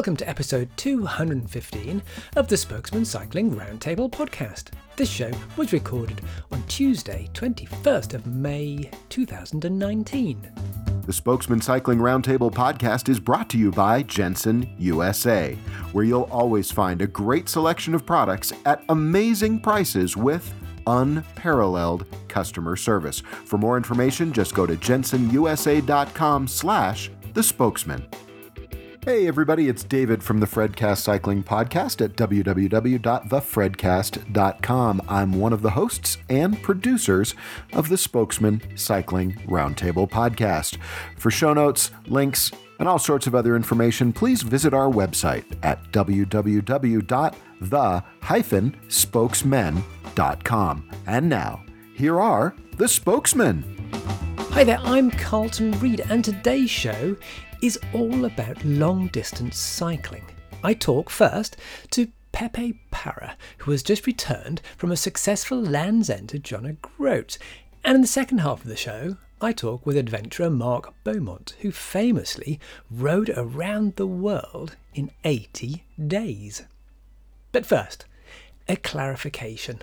Welcome to episode 215 of the Spokesmen Cycling Roundtable podcast. This show was recorded on Tuesday, 21st of May 2019. The Spokesmen Cycling Roundtable podcast is brought to you by Jenson USA, where you'll always find a great selection of products at amazing prices with unparalleled customer service. For more information, just go to jensonusa.com slash the spokesmen. Hey everybody, it's David from the Fredcast Cycling Podcast at www.thefredcast.com. I'm one of the hosts and producers of the Spokesmen Cycling Roundtable Podcast. For show notes, links, and all sorts of other information, please visit our website at www.the-spokesmen.com. And now, here are the spokesmen. Hi there, I'm Carlton Reid, and today's show is all about long distance cycling. I talk first to Pepe Parra, who has just returned from a successful Land's End to John O'Groats. And in the second half of the show, I talk with adventurer Mark Beaumont, who famously rode around the world in 80 days. But first, a clarification.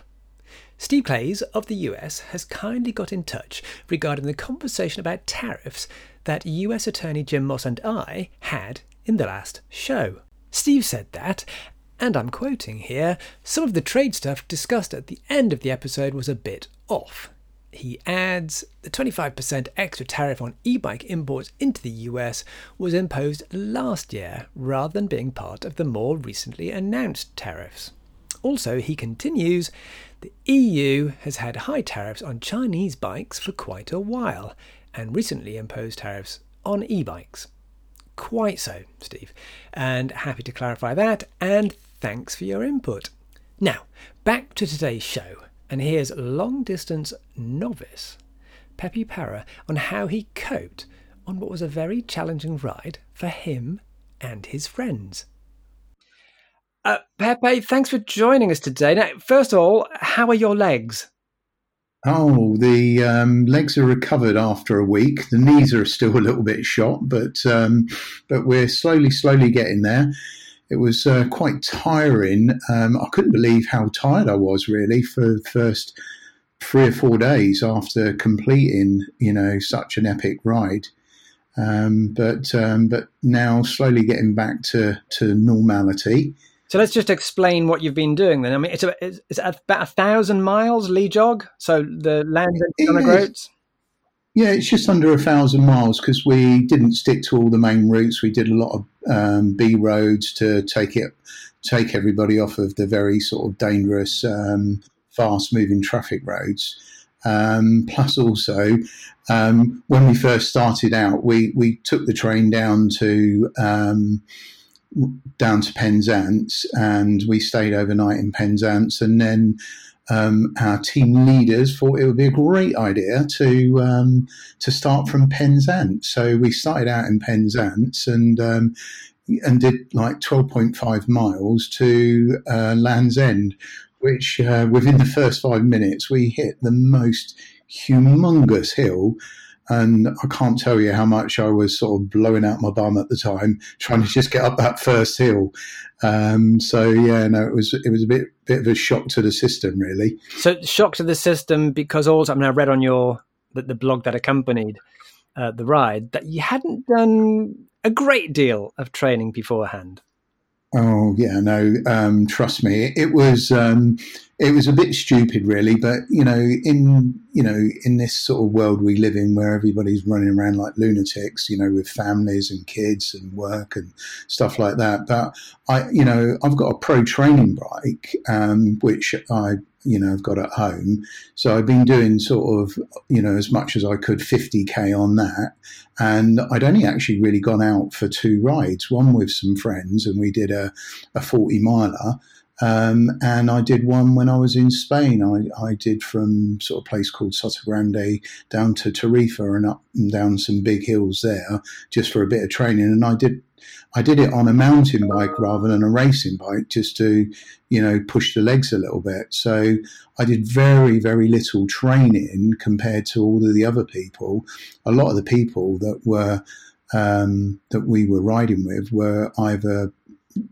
Steve Clays of the US has kindly got in touch regarding the conversation about tariffs that US Attorney Jim Moss and I had in the last show. Steve said that, and I'm quoting here, some of the trade stuff discussed at the end of the episode was a bit off. He adds the 25% extra tariff on e bike imports into the US was imposed last year rather than being part of the more recently announced tariffs. Also, he continues, the EU has had high tariffs on Chinese bikes for quite a while and recently imposed tariffs on e bikes. Quite so, Steve, and happy to clarify that, and thanks for your input. Now, back to today's show, and here's long distance novice Pepe Parra on how he coped on what was a very challenging ride for him and his friends. Uh, Pepe, thanks for joining us today. Now, first of all, how are your legs? Oh, the um, legs are recovered after a week. The knees are still a little bit shot, but um, but we're slowly, slowly getting there. It was uh, quite tiring. Um, I couldn't believe how tired I was really for the first three or four days after completing, you know, such an epic ride. Um, but um, but now slowly getting back to to normality. So let's just explain what you've been doing then. I mean, it's, a, it's about a thousand miles LEJOG. So the land on the Yeah, it's just under a thousand miles because we didn't stick to all the main routes. We did a lot of um, B roads to take it, take everybody off of the very sort of dangerous, um, fast-moving traffic roads. Um, plus, also, um, when we first started out, we we took the train down to um, down to Penzance and we stayed overnight in Penzance. And then um, our team leaders thought it would be a great idea to um, to start from Penzance. So we started out in Penzance and um, and did like 12.5 miles to uh, Land's End, which uh, within the first five minutes we hit the most humongous hill and I can't tell you how much I was sort of blowing out my bum at the time, trying to just get up that first hill. Um, so yeah, no, it was it was a bit bit of a shock to the system, really. So shock to the system because also I mean I read on your the, the blog that accompanied uh, the ride that you hadn't done a great deal of training beforehand. Oh yeah, no. Um, trust me, it was um, it was a bit stupid, really. But you know, in you know, in this sort of world we live in, where everybody's running around like lunatics, you know, with families and kids and work and stuff like that. But I, you know, I've got a pro training bike, um, which I you know, I've got at home. So I've been doing sort of, you know, as much as I could 50k on that. And I'd only actually really gone out for two rides, one with some friends, and we did a, a 40 miler. Um, and I did one when I was in Spain. I, I did from sort of place called Sotogrande down to Tarifa and up and down some big hills there just for a bit of training. And I did I did it on a mountain bike rather than a racing bike just to, you know, push the legs a little bit. So I did very, very little training compared to all of the other people. A lot of the people that were, um, that we were riding with were either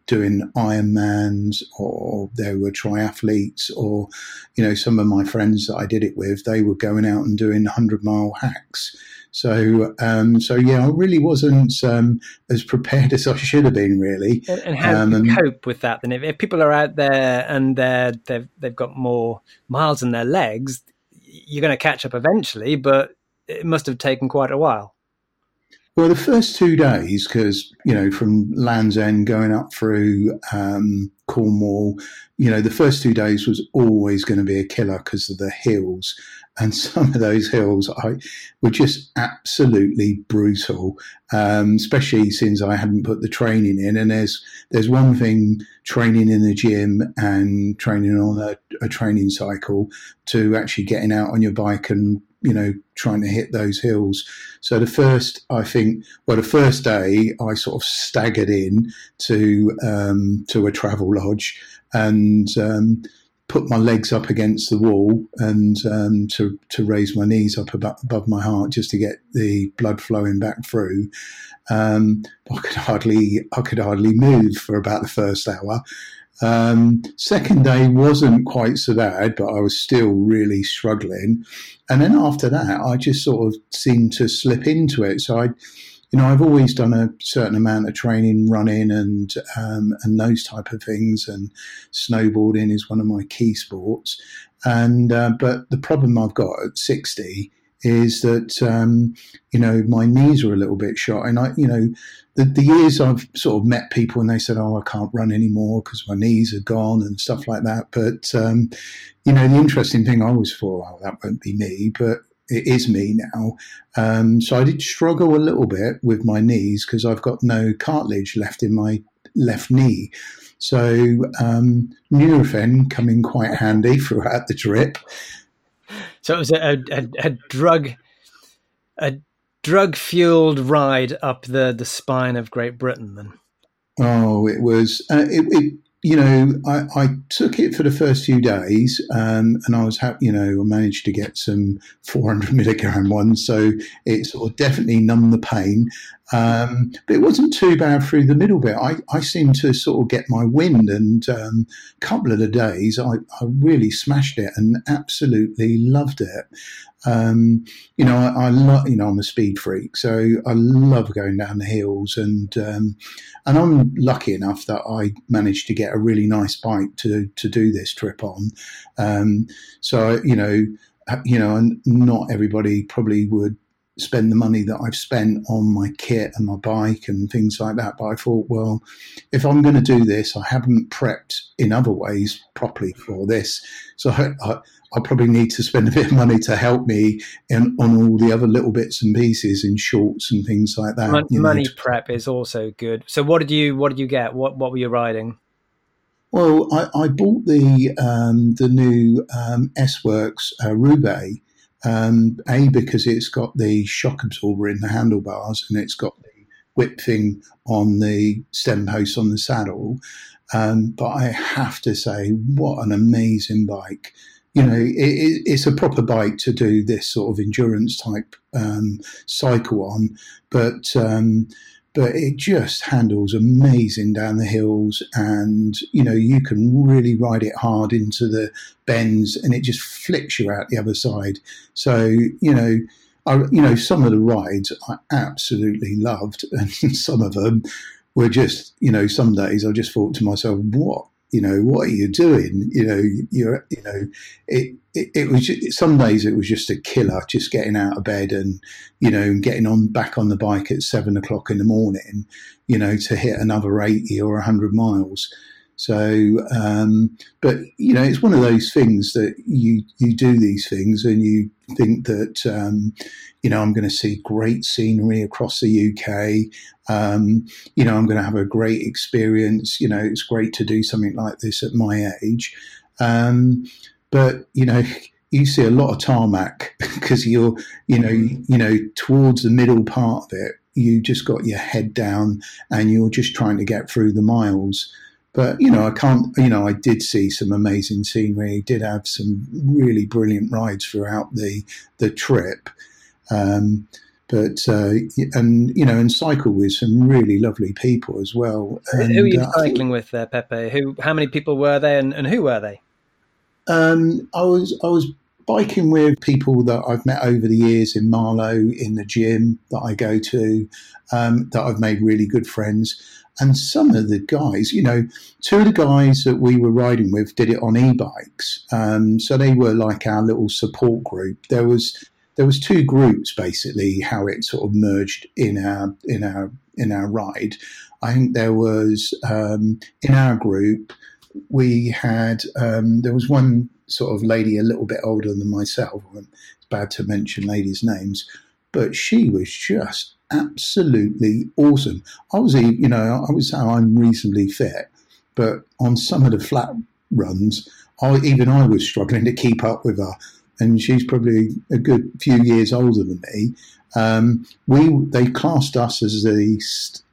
doing Ironmans or they were triathletes or, you know, some of my friends that I did it with, they were going out and doing 100 mile hacks. So, um, so yeah, I really wasn't um, as prepared as I should have been, really. And, and how um, do you cope with that? Then, if, if, people are out there and they're they've they've got more miles in their legs, you're going to catch up eventually, but it must have taken quite a while. Well, the first two days, because you know, from Land's End going up through um, Cornwall, you know, the first two days was always going to be a killer because of the hills, and some of those hills I, were just absolutely brutal, um, especially since I hadn't put the training in. And there's there's one thing training in the gym and training on a, a training cycle to actually getting out on your bike and you know, trying to hit those hills. So the first, I think, well, the first day I sort of staggered in to um, to a travel lodge and um, put my legs up against the wall and um, to to raise my knees up above, above, my heart just to get the blood flowing back through. Um, I could hardly I could hardly move for about the first hour. Um, second day wasn't quite so bad, but I was still really struggling. And then after that, I just sort of seemed to slip into it. So I, you know, I've always done a certain amount of training, running, and um, and those type of things. And snowboarding is one of my key sports. And uh, but the problem I've got at sixty is that um, you know my knees are a little bit shot, and I you know the, the years I've sort of met people and they said, "Oh, I can't run anymore because my knees are gone" and stuff like that. But um, you know, the interesting thing I always thought, "Oh, that won't be me," but it is me now. Um, so I did struggle a little bit with my knees because I've got no cartilage left in my left knee. So um, Nurofen in quite handy throughout the trip. So it was a, a, a drug, a drug fueled ride up the, the spine of Great Britain. Then. Oh, it was. Uh, it, it, you know, I, I, took it for the first few days, um, and I was happy. You know, I managed to get some 400 milligram ones, so it sort of definitely numbed the pain. Um, but it wasn't too bad through the middle bit. I, I seemed to sort of get my wind, and um, a couple of the days I, I really smashed it and absolutely loved it. Um, you know, I, I love, you know, I'm a speed freak, so I love going down the hills, and um, and I'm lucky enough that I managed to get a really nice bike to to do this trip on. Um, so you know, you know, and not everybody probably would spend the money that I've spent on my kit and my bike and things like that. But I thought, well, if I'm going to do this, I haven't prepped in other ways properly for this. So I, I, I probably need to spend a bit of money to help me in, on all the other little bits and pieces in shorts and things like that. Money, money prep is also good. So what did you what did you get? What what were you riding? Well, I, I bought the um, the new um, S Works uh, Roubaix um, a because it's got the shock absorber in the handlebars and it's got the whip thing on the stem post on the saddle. Um, but I have to say, what an amazing bike! You know, it, it's a proper bike to do this sort of endurance type um, cycle on, but um, but it just handles amazing down the hills and you know you can really ride it hard into the bends and it just flicks you out the other side. So you know I, you know some of the rides I absolutely loved and some of them were just you know some days I just thought to myself what you know, what are you doing? You know, you're, you know, it, it, it was just, some days it was just a killer, just getting out of bed and, you know, getting on back on the bike at seven o'clock in the morning, you know, to hit another 80 or 100 miles. So, um, but you know, it's one of those things that you you do these things and you think that um, you know I'm going to see great scenery across the UK. Um, you know, I'm going to have a great experience. You know, it's great to do something like this at my age. Um, but you know, you see a lot of tarmac because you're you know you know towards the middle part of it. You just got your head down and you're just trying to get through the miles. But you know, I can't. You know, I did see some amazing scenery. Did have some really brilliant rides throughout the the trip. Um, but uh, and you know, and cycle with some really lovely people as well. And, who are you uh, cycling with there, Pepe? Who? How many people were there, and, and who were they? Um, I was I was biking with people that I've met over the years in Marlow in the gym that I go to, um, that I've made really good friends. And some of the guys, you know, two of the guys that we were riding with did it on e-bikes. Um, so they were like our little support group. There was there was two groups basically how it sort of merged in our in our in our ride. I think there was um, in our group we had um, there was one sort of lady a little bit older than myself. It's bad to mention ladies' names, but she was just absolutely awesome. I was, you know, I would say I'm reasonably fit, but on some of the flat runs, I, even I was struggling to keep up with her. And she's probably a good few years older than me. Um, we they classed us as a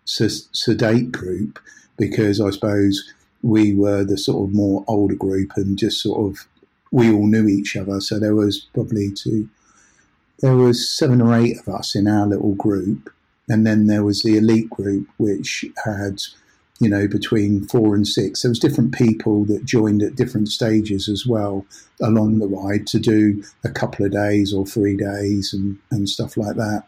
sedate group because I suppose we were the sort of more older group and just sort of we all knew each other. So there was probably two, there was seven or eight of us in our little group, and then there was the elite group, which had you know between four and six. There was different people that joined at different stages as well along the ride to do a couple of days or three days and and stuff like that.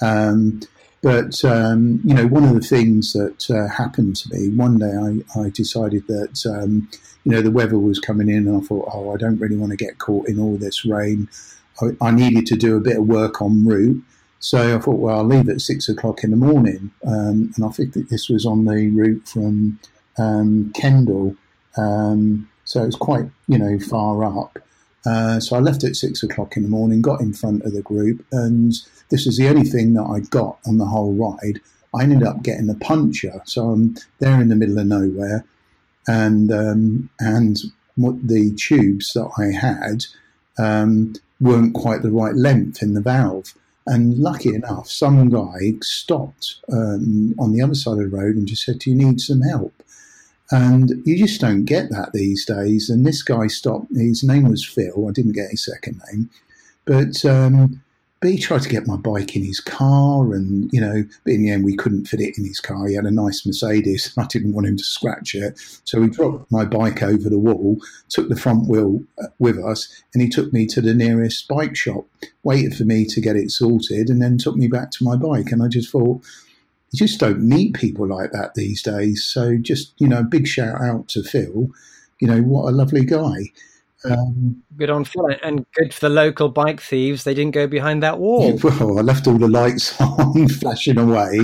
Um, but um, you know, one of the things that uh, happened to me one day, I, I decided that um, you know the weather was coming in, and I thought, oh, I don't really want to get caught in all this rain. I, I needed to do a bit of work on route, so I thought, well, I'll leave at six o'clock in the morning, um, and I think that this was on the route from um, Kendal, um, so it was quite you know far up. Uh, so I left at six o'clock in the morning, got in front of the group, and this was the only thing that I got on the whole ride. I ended up getting a puncture, so I'm there in the middle of nowhere, and um, and what the tubes that I had um, weren't quite the right length in the valve. And lucky enough, some guy stopped um, on the other side of the road and just said, "Do you need some help?" And you just don't get that these days. And this guy stopped. His name was Phil. I didn't get his second name, but um, but he tried to get my bike in his car, and you know, but in the end, we couldn't fit it in his car. He had a nice Mercedes, and I didn't want him to scratch it, so he dropped my bike over the wall, took the front wheel uh, with us, and he took me to the nearest bike shop, waited for me to get it sorted, and then took me back to my bike. And I just thought, you just don't meet people like that these days. So just you know, big shout out to Phil. You know, what a lovely guy. Um, good on Phil, and good for the local bike thieves. They didn't go behind that wall. Well, I left all the lights on, flashing away.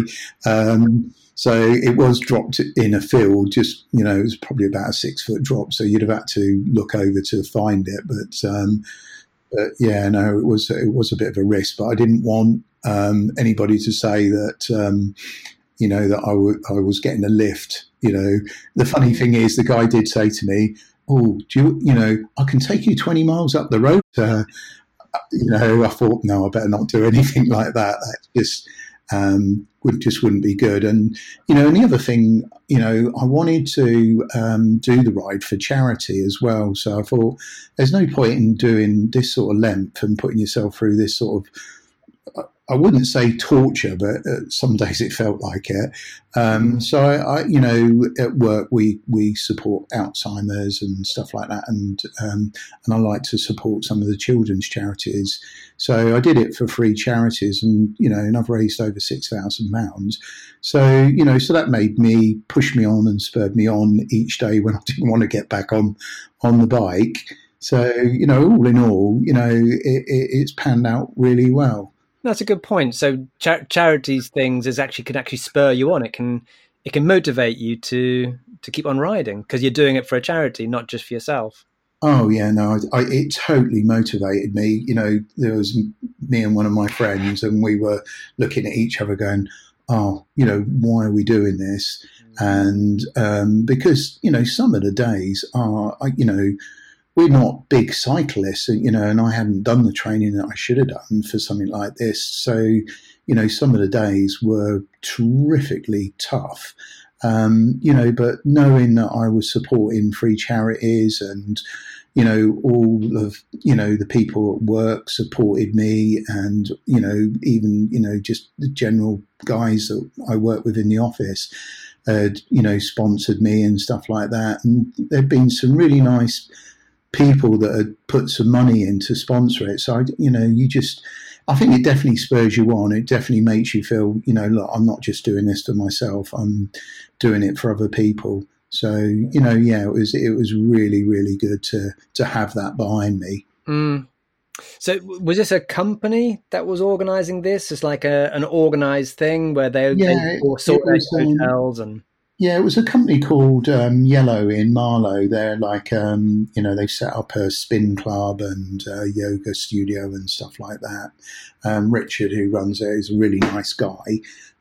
Um, so it was dropped in a field. Just you know, it was probably about a six foot drop. So you'd have had to look over to find it. But, um, but yeah, no, it was it was a bit of a risk. But I didn't want um, anybody to say that um, you know that I, w- I was getting a lift. You know, the funny thing is, the guy did say to me, oh, do you, you know, I can take you 20 miles up the road. Uh, you know, I thought, no, I better not do anything like that. That just um, would just wouldn't be good. And you know, and the other thing, you know, I wanted to um, do the ride for charity as well. So I thought, there's no point in doing this sort of length and putting yourself through this sort of I wouldn't say torture, but uh, some days it felt like it. Um, so I, I, you know, at work we we support Alzheimer's and stuff like that, and um, and I like to support some of the children's charities. So I did it for free charities, and you know, and I've raised over six thousand pounds. So you know, so that made me push me on and spurred me on each day when I didn't want to get back on on the bike. So you know, all in all, you know, it, it, it's panned out really well. That's a good point. So cha- charities things is actually can actually spur you on. It can it can motivate you to to keep on riding because you're doing it for a charity, not just for yourself. Oh yeah, no, I, it totally motivated me. You know, there was me and one of my friends, and we were looking at each other, going, "Oh, you know, why are we doing this?" Mm. And um, because you know, some of the days are, you know, we're not big cyclists, you know, and I hadn't done the training that I should have done for something like this. So, you know, some of the days were terrifically tough. Um, you know, but knowing that I was supporting free charities and, you know, all of, you know, the people at work supported me and, you know, even, you know, just the general guys that I work with in the office had, you know, sponsored me and stuff like that. And there'd been some really nice people that had put some money in to sponsor it. So, I, you know, you just, I think it definitely spurs you on. It definitely makes you feel, you know, look, I'm not just doing this for myself. I'm doing it for other people. So you know, yeah, it was it was really really good to to have that behind me. Mm. So was this a company that was organising this? It's like a, an organised thing where they, yeah, they sort um, hotels and. Yeah, it was a company called um, Yellow in Marlow. They're like, um, you know, they've set up a spin club and a yoga studio and stuff like that. Um, Richard, who runs it, is a really nice guy.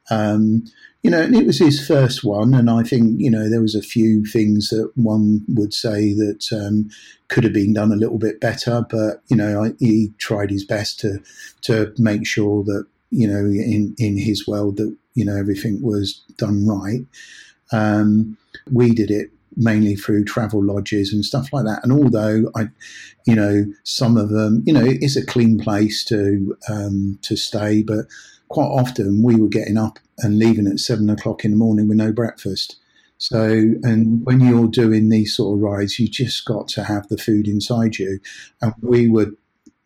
Um, you know, and it was his first one, and I think you know there was a few things that one would say that um, could have been done a little bit better, but you know I, he tried his best to to make sure that you know in in his world that you know everything was done right. Um, we did it mainly through travel lodges and stuff like that. And although I, you know, some of them, you know, it's a clean place to um, to stay, but quite often we were getting up and leaving at seven o'clock in the morning with no breakfast. So, and when you're doing these sort of rides, you just got to have the food inside you. And we were,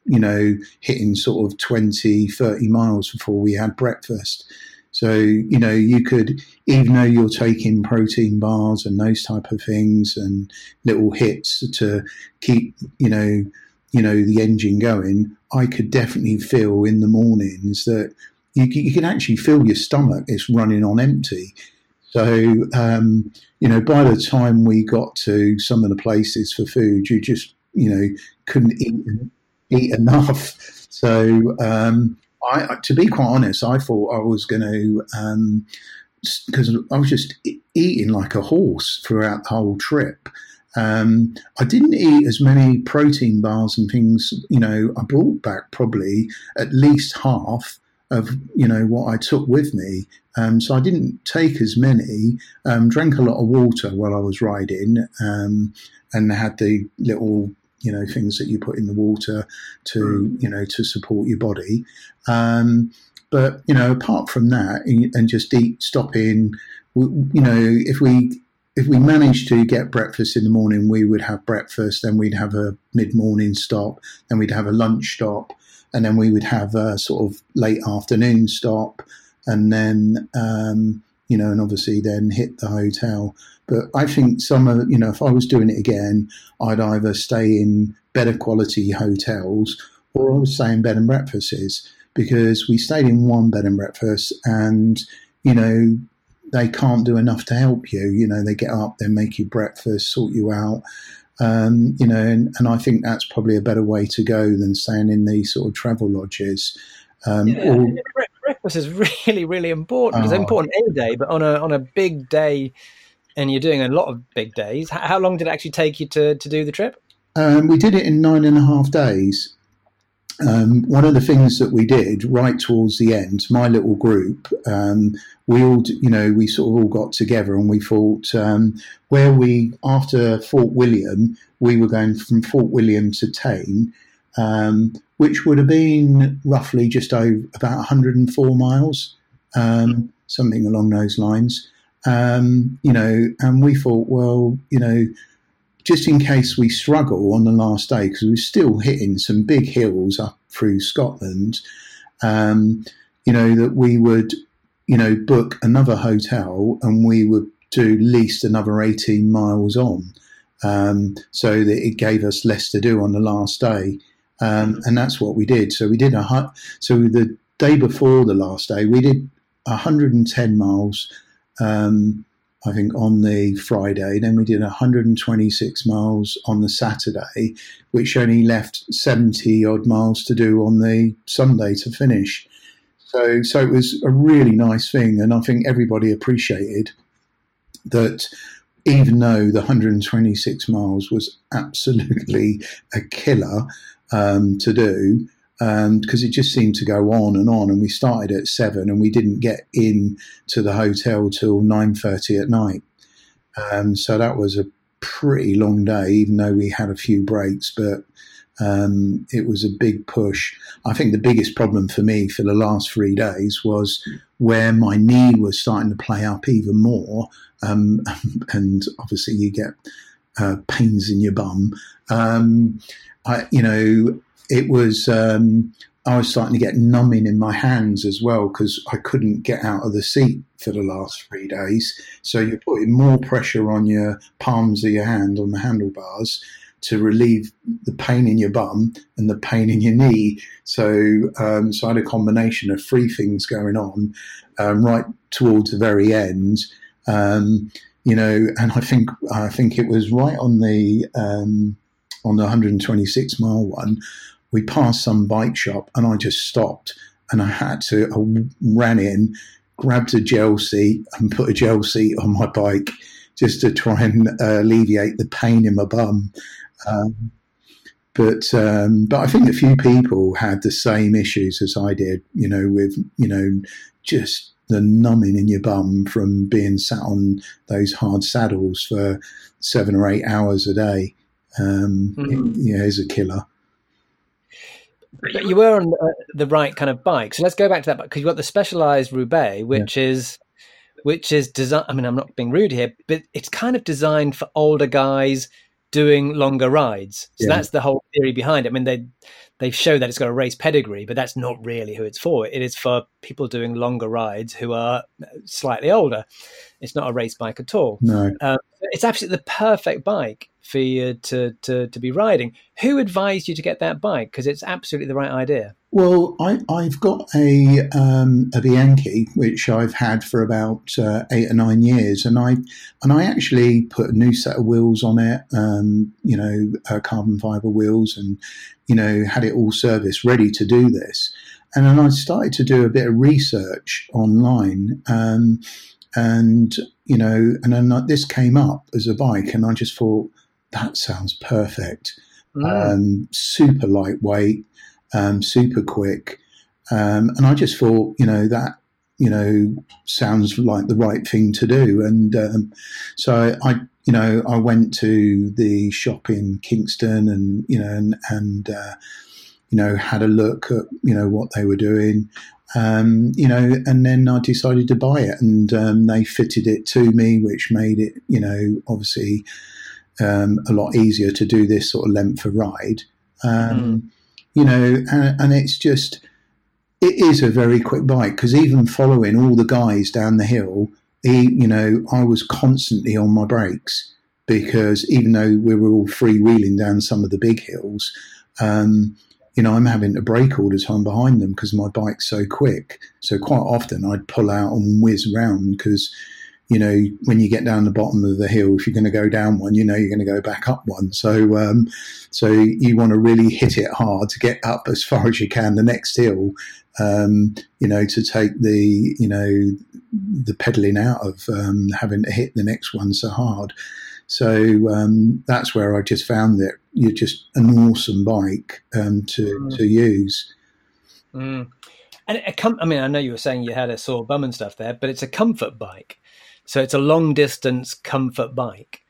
you know, hitting sort of 20, 30 miles before we had breakfast. So, you know, you could, even though you're taking protein bars and those type of things and little hits to keep, you know, you know, the engine going, I could definitely feel in the mornings that you, you can actually feel your stomach is running on empty. So, um, you know, by the time we got to some of the places for food, you just, you know, couldn't eat, eat enough. So, um, I, to be quite honest, I thought I was going to, because um, I was just eating like a horse throughout the whole trip. Um, I didn't eat as many protein bars and things. You know, I brought back probably at least half of you know what I took with me. Um, so I didn't take as many. Um, drank a lot of water while I was riding, um, and had the little you know things that you put in the water to mm. you know to support your body. Um, but you know, apart from that, and just eat, stopping. You know, if we if we managed to get breakfast in the morning, we would have breakfast. Then we'd have a mid morning stop. Then we'd have a lunch stop and then we would have a sort of late afternoon stop, and then um, you know, and obviously then hit the hotel. But I think some of you know, if I was doing it again, I'd either stay in better quality hotels or I would stay in bed and breakfasts because we stayed in one bed and breakfast, and you know, they can't do enough to help you. You know, they get up, they make you breakfast, sort you out. Um, you know, and, and, I think that's probably a better way to go than staying in these sort of travel lodges. Um, yeah, or, breakfast is really, really important. It's oh. important any day, but on a on a big day, and you're doing a lot of big days. How long did it actually take you to to do the trip? Um, we did it in nine and a half days. Um, one of the things that we did right towards the end, my little group, um, we all, you know, we sort of all got together and we thought um, where we, after Fort William, we were going from Fort William to Tain, um, which would have been roughly just over about 104 miles, um, something along those lines. Um, you know, and we thought, well, you know, just in case we struggle on the last day, because we are still hitting some big hills up through Scotland, um, you know, that we would, you know, book another hotel and we would do least another 18 miles on um, so that it gave us less to do on the last day. Um, and that's what we did. So we did a, so the day before the last day, we did 110 miles. Um, I think, on the Friday. Then we did 126 miles on the Saturday, which only left 70 odd miles to do on the Sunday to finish. So, so it was a really nice thing, and I think everybody appreciated that. Even though the 126 miles was absolutely a killer um, to do, because um, it just seemed to go on and on. And we started at seven, and we didn't get in to the hotel till nine thirty at night. Um, so that was a pretty long day, even though we had a few breaks. But um, it was a big push. I think the biggest problem for me for the last three days was where my knee was starting to play up even more, um, and obviously you get uh, pains in your bum. Um, I, you know, it was. Um, I was starting to get numbing in my hands as well because I couldn't get out of the seat for the last three days. So you're putting more pressure on your palms of your hand on the handlebars to relieve the pain in your bum and the pain in your knee. So, um, so I had a combination of three things going on um, right towards the very end. Um, you know, and I think I think it was right on the um, on the 126 mile one we passed some bike shop and I just stopped and I had to, I ran in, grabbed a gel seat and put a gel seat on my bike just to try and uh, alleviate the pain in my bum. Um, but um, but I think a few people had the same issues as I did. You know, with you know just the numbing in your bum from being sat on those hard saddles for seven or eight hours a day. Um, mm-hmm. it, yeah, is a killer. But you were on the right kind of bike. So let's go back to that bike because you've got the Specialized Roubaix, which yeah. is which is designed. I mean, I'm not being rude here, but it's kind of designed for older guys doing longer rides. So yeah. that's the whole theory behind it. I mean, they they show that it's got a race pedigree, but that's not really who it's for. It is for people doing longer rides who are slightly older. It's not a race bike at all. No, um, it's absolutely the perfect bike for you to, to, to be riding. Who advised you to get that bike? Because it's absolutely the right idea. Well, I, have got a um, a Bianchi which I've had for about uh, eight or nine years, and I and I actually put a new set of wheels on it, um, you know, uh, carbon fiber wheels, and you know had it all serviced, ready to do this. And then I started to do a bit of research online, um, and you know, and then this came up as a bike, and I just thought that sounds perfect. Mm. Um, super lightweight, um, super quick. Um, and I just thought, you know, that, you know, sounds like the right thing to do. And um, so I, you know, I went to the shop in Kingston and, you know, and, and uh, you know, had a look at, you know, what they were doing. Um, you know, and then I decided to buy it, and um, they fitted it to me, which made it, you know, obviously um, a lot easier to do this sort of length of ride. Um, mm. You know, and, and, it's just, it is a very quick bike because even following all the guys down the hill, he, you know, I was constantly on my brakes because even though we were all freewheeling down some of the big hills, um, you know, I'm having to brake all the time behind them because my bike's so quick. So quite often I'd pull out and whiz around because you know, when you get down the bottom of the hill, if you're going to go down one, you know you're going to go back up one. So, um, so you want to really hit it hard to get up as far as you can the next hill. Um, you know, to take the you know the pedaling out of um, having to hit the next one so hard. So um, that's where I just found that you're just an awesome bike um, to mm. to use. Mm. And com- I mean, I know you were saying you had a sore bum and stuff there, but it's a comfort bike. So it's a long distance comfort bike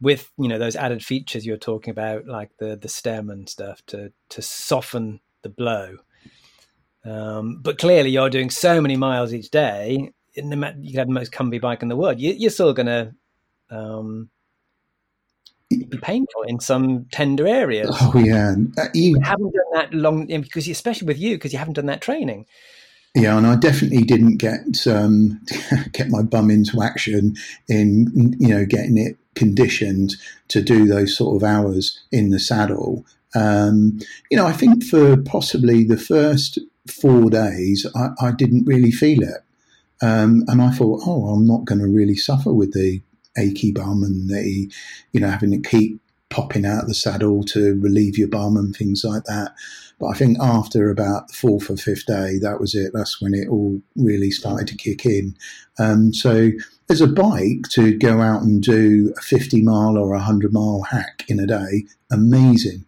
with you know those added features you're talking about, like the the stem and stuff to to soften the blow. Um, but clearly, you're doing so many miles each day. No matter, you can have the most comfy bike in the world. You, are still going to um, be painful in some tender areas. Oh yeah, uh, you, you haven't done that long because, especially with you, because you haven't done that training. Yeah, and I definitely didn't get um, get my bum into action in you know getting it conditioned to do those sort of hours in the saddle. Um, you know, I think for possibly the first four days, I, I didn't really feel it, um, and I thought, oh, I'm not going to really suffer with the achy bum and the you know having to keep popping out the saddle to relieve your bum and things like that. But I think after about the fourth or fifth day, that was it. That's when it all really started to kick in. Um, so as a bike to go out and do a 50 mile or a 100 mile hack in a day, amazing.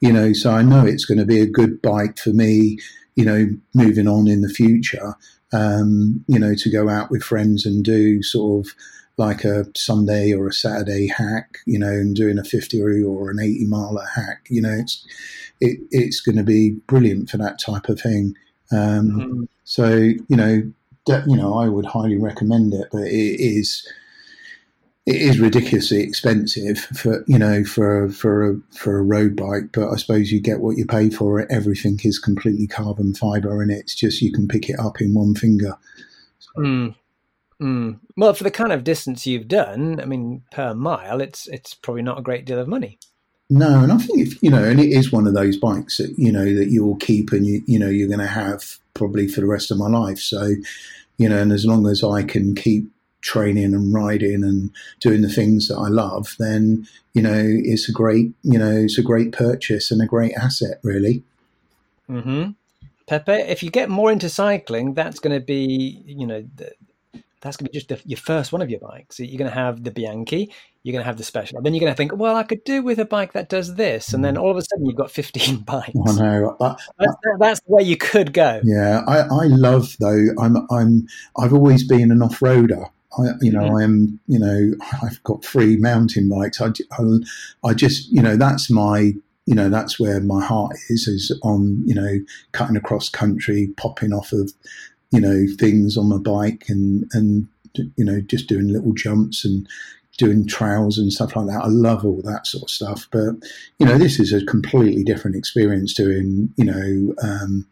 You know, so I know it's going to be a good bike for me, you know, moving on in the future, um, you know, to go out with friends and do sort of like a Sunday or a Saturday hack, you know, and doing a 50 or an 80 miler hack, you know, it's, it, it's going to be brilliant for that type of thing. Um, mm-hmm. So, you know, that, you know, I would highly recommend it, but it is, it is ridiculously expensive for you know for for a for a road bike, but I suppose you get what you pay for it. Everything is completely carbon fiber, and it's just you can pick it up in one finger. So. Mm. Mm. Well, for the kind of distance you've done, I mean, per mile, it's it's probably not a great deal of money. No, and I think if you know, and it is one of those bikes that you know that you'll keep and you you know you're going to have probably for the rest of my life. So, you know, and as long as I can keep training and riding and doing the things that I love, then you know it's a great you know it's a great purchase and a great asset, really. Hmm. Pepe, if you get more into cycling, that's going to be you know the, that's going to be just the, your first one of your bikes. You're going to have the Bianchi, you're going to have the special. Then you're going to think, well, I could do with a bike that does this, and then all of a sudden you've got 15 bikes. I know. I, that's, that's, the way you could go. Yeah, I, I love though. I'm I'm I've always been an off roader. I, you know, mm-hmm. I am, you know, I've got three mountain bikes. I, I, I just, you know, that's my, you know, that's where my heart is, is on, you know, cutting across country, popping off of, you know, things on my bike and, and, you know, just doing little jumps and doing trails and stuff like that. I love all that sort of stuff. But, you know, this is a completely different experience doing, you know, um,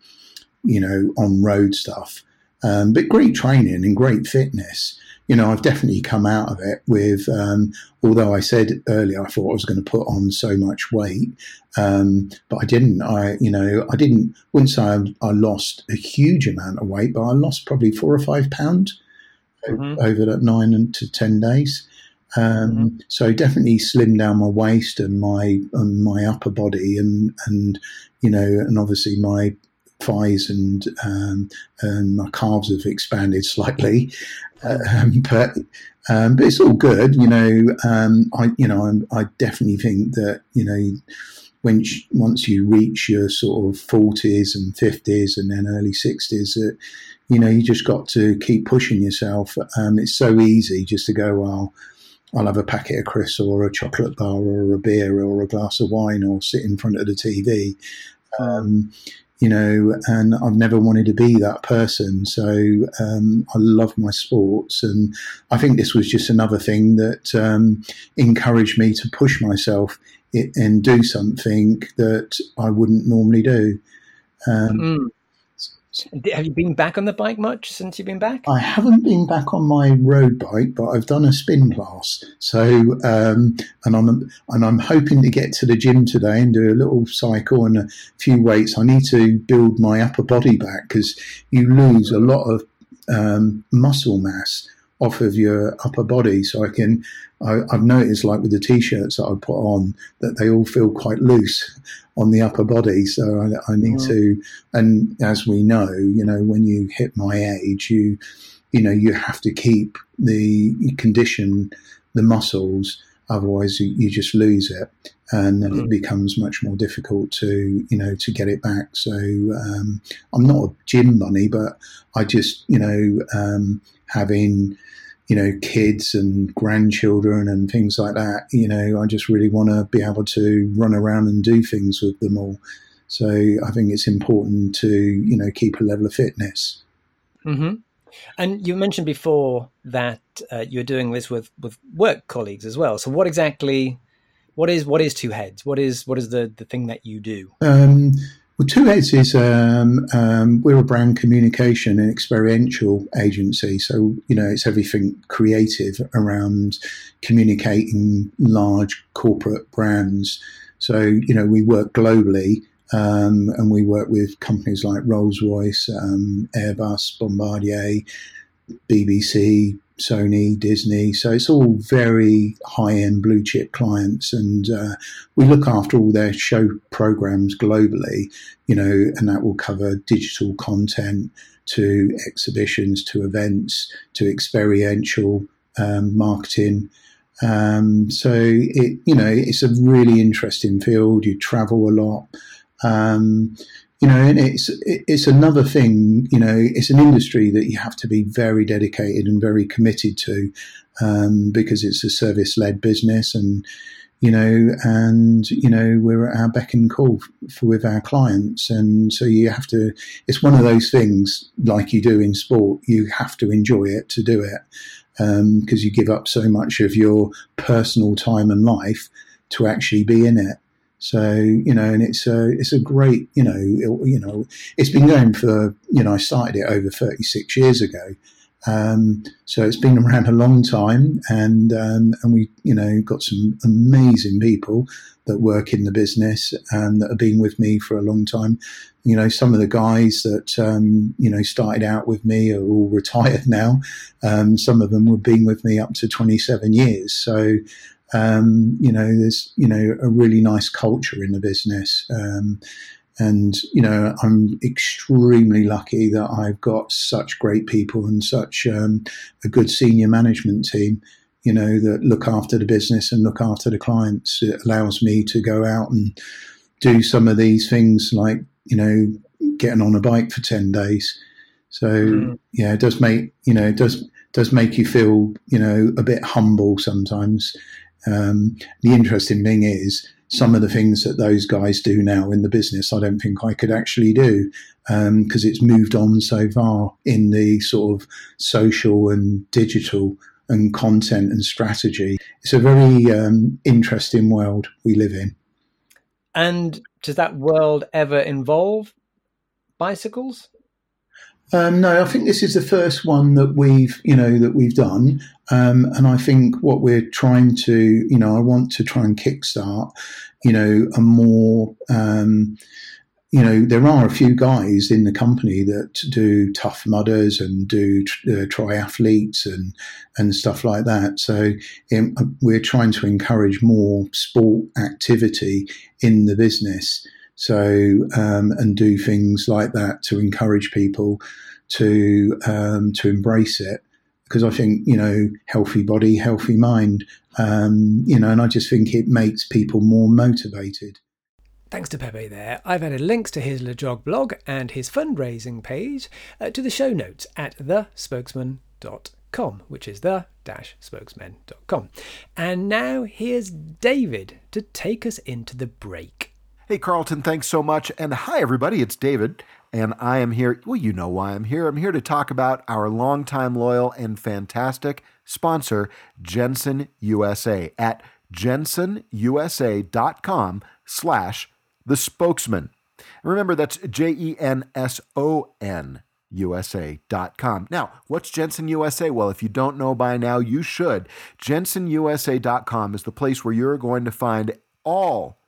you know, on road stuff. Um, but great training and great fitness you know, I've definitely come out of it with, um, although I said earlier I thought I was going to put on so much weight, um, but I didn't. I, you know, I didn't, wouldn't say I, I, lost a huge amount of weight, but I lost probably four or five pounds mm-hmm. over that nine to 10 days. Um, mm-hmm. So definitely slimmed down my waist and my and my upper body and and you know and obviously my thighs and um, and my calves have expanded slightly, um, but um, but it's all good. You know, um, I you know I'm, i definitely think that you know when once you reach your sort of forties and fifties and then early sixties that you know you just got to keep pushing yourself. Um, it's so easy just to go well. I'll have a packet of crisps or a chocolate bar or a beer or a glass of wine or sit in front of the TV. Um, you know, and I've never wanted to be that person. So um, I love my sports, and I think this was just another thing that um, encouraged me to push myself and do something that I wouldn't normally do. Um, mm. Have you been back on the bike much since you've been back? I haven't been back on my road bike, but I've done a spin class. So, um, and I'm and I'm hoping to get to the gym today and do a little cycle and a few weights. I need to build my upper body back because you lose a lot of um, muscle mass off of your upper body. So I can, I, have noticed like with the t-shirts that I put on that they all feel quite loose on the upper body. So I, I need mm. to, and as we know, you know, when you hit my age, you, you know, you have to keep the condition, the muscles, otherwise you, you just lose it and then mm. it becomes much more difficult to you know to get it back so um, i'm not a gym bunny but i just you know um, having you know, kids and grandchildren and things like that. You know, I just really want to be able to run around and do things with them all. So I think it's important to, you know, keep a level of fitness. Mm-hmm. And you mentioned before that uh, you're doing this with, with work colleagues as well. So what exactly, what is what is Two Heads? What is what is the, the thing that you do? Um, well, Two Heads is um, um, we're a brand communication and experiential agency, so you know it's everything creative around communicating large corporate brands. So you know we work globally, um, and we work with companies like Rolls Royce, um, Airbus, Bombardier, BBC, Sony, Disney. So it's all very high end blue chip clients, and uh, we look after all their show programs globally. You know, and that will cover digital content to exhibitions, to events, to experiential um, marketing. Um, so it, you know, it's a really interesting field. You travel a lot. Um, you know, and it's it's another thing. You know, it's an industry that you have to be very dedicated and very committed to, um, because it's a service led business, and you know, and you know, we're at our beck and call for, with our clients, and so you have to. It's one of those things, like you do in sport, you have to enjoy it to do it, because um, you give up so much of your personal time and life to actually be in it. So you know, and it's a it's a great you know it, you know it's been going for you know I started it over thirty six years ago, um, so it's been around a long time, and um, and we you know got some amazing people that work in the business and that have been with me for a long time. You know, some of the guys that um, you know started out with me are all retired now. Um, some of them have been with me up to twenty seven years. So um, you know, there's you know a really nice culture in the business, um, and you know I'm extremely lucky that I've got such great people and such um, a good senior management team. You know that look after the business and look after the clients. It allows me to go out and do some of these things like you know getting on a bike for ten days. So mm. yeah, it does make you know it does does make you feel you know a bit humble sometimes um, the interesting thing is, some of the things that those guys do now in the business, I don't think I could actually do because um, it's moved on so far in the sort of social and digital and content and strategy. It's a very um, interesting world we live in. And does that world ever involve bicycles? Um, no, I think this is the first one that we've, you know, that we've done, um, and I think what we're trying to, you know, I want to try and kickstart, you know, a more, um, you know, there are a few guys in the company that do tough mudders and do uh, triathletes and and stuff like that. So um, we're trying to encourage more sport activity in the business. So um, and do things like that to encourage people to um, to embrace it because I think you know healthy body, healthy mind, um, you know, and I just think it makes people more motivated. Thanks to Pepe there. I've added links to his LeJog blog and his fundraising page uh, to the show notes at thespokesmen.com, which is the spokesmen.com. And now here's David to take us into the break. Hey, Carlton, thanks so much. And hi, everybody, it's David. And I am here. Well, you know why I'm here. I'm here to talk about our longtime loyal and fantastic sponsor, Jenson USA, at jensonusa.com slash the spokesmen. Remember, that's J E N S O N USA.com. Now, what's Jenson USA? Well, if you don't know by now, you should. Jensonusa.com is the place where you're going to find all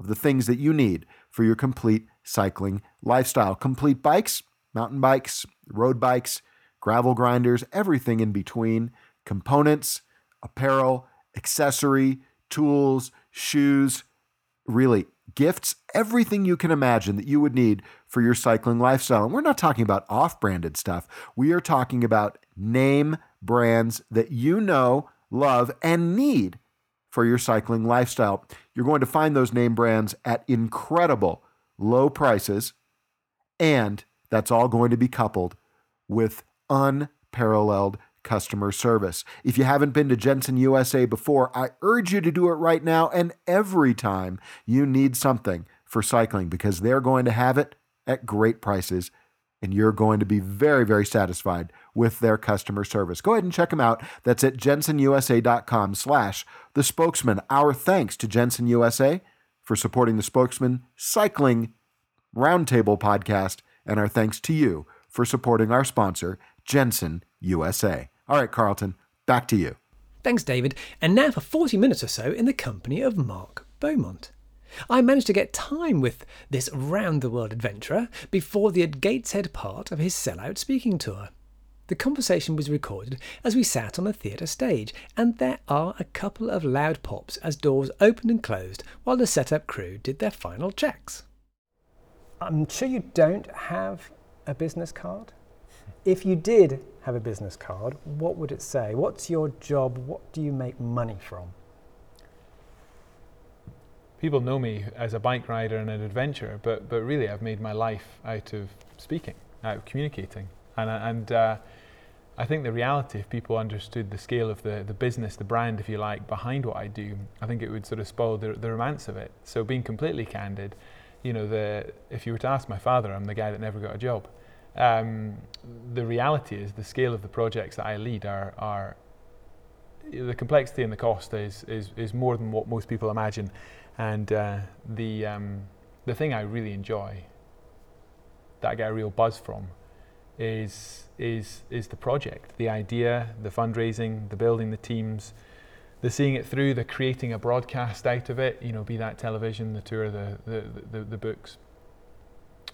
of the things that you need for your complete cycling lifestyle. Complete bikes, mountain bikes, road bikes, gravel grinders, everything in between, components, apparel, accessory, tools, shoes, really gifts, everything you can imagine that you would need for your cycling lifestyle. And we're not talking about off branded stuff. We are talking about name brands that you know, love, and need for your cycling lifestyle. You're going to find those name brands at incredible low prices, and that's all going to be coupled with unparalleled customer service. If you haven't been to Jenson USA before, I urge you to do it right now and every time you need something for cycling because they're going to have it at great prices and you're going to be very, very satisfied with their customer service. Go ahead and check them out. That's at jensonusa.com slash the spokesmen. Our thanks to Jenson USA for supporting the Spokesmen Cycling Roundtable podcast, and our thanks to you for supporting our sponsor, Jenson USA. All right, Carlton, back to you. Thanks, David. And now for 40 minutes or so in the company of Mark Beaumont. I managed to get time with this round the world adventurer before the Gateshead part of his sellout speaking tour. The conversation was recorded as we sat on a theatre stage, and there are a couple of loud pops as doors opened and closed while the setup crew did their final checks. I'm sure you don't have a business card. If you did have a business card, what would it say? What's your job? What do you make money from? people know me as a bike rider and an adventurer, but but really I've made my life out of speaking, out of communicating, and and uh, I think the reality, if people understood the scale of the the business, the brand, if you like, behind what I do, I think it would sort of spoil the the romance of it. So being completely candid, you know, the if you were to ask my father, I'm the guy that never got a job. Um, the reality is the scale of the projects that I lead are are the complexity and the cost is, is, is more than what most people imagine. And uh, the, um, the thing I really enjoy, that I get a real buzz from, is, is, is the project, the idea, the fundraising, the building the teams, the seeing it through, the creating a broadcast out of it, you know, be that television, the tour, the, the, the, the books.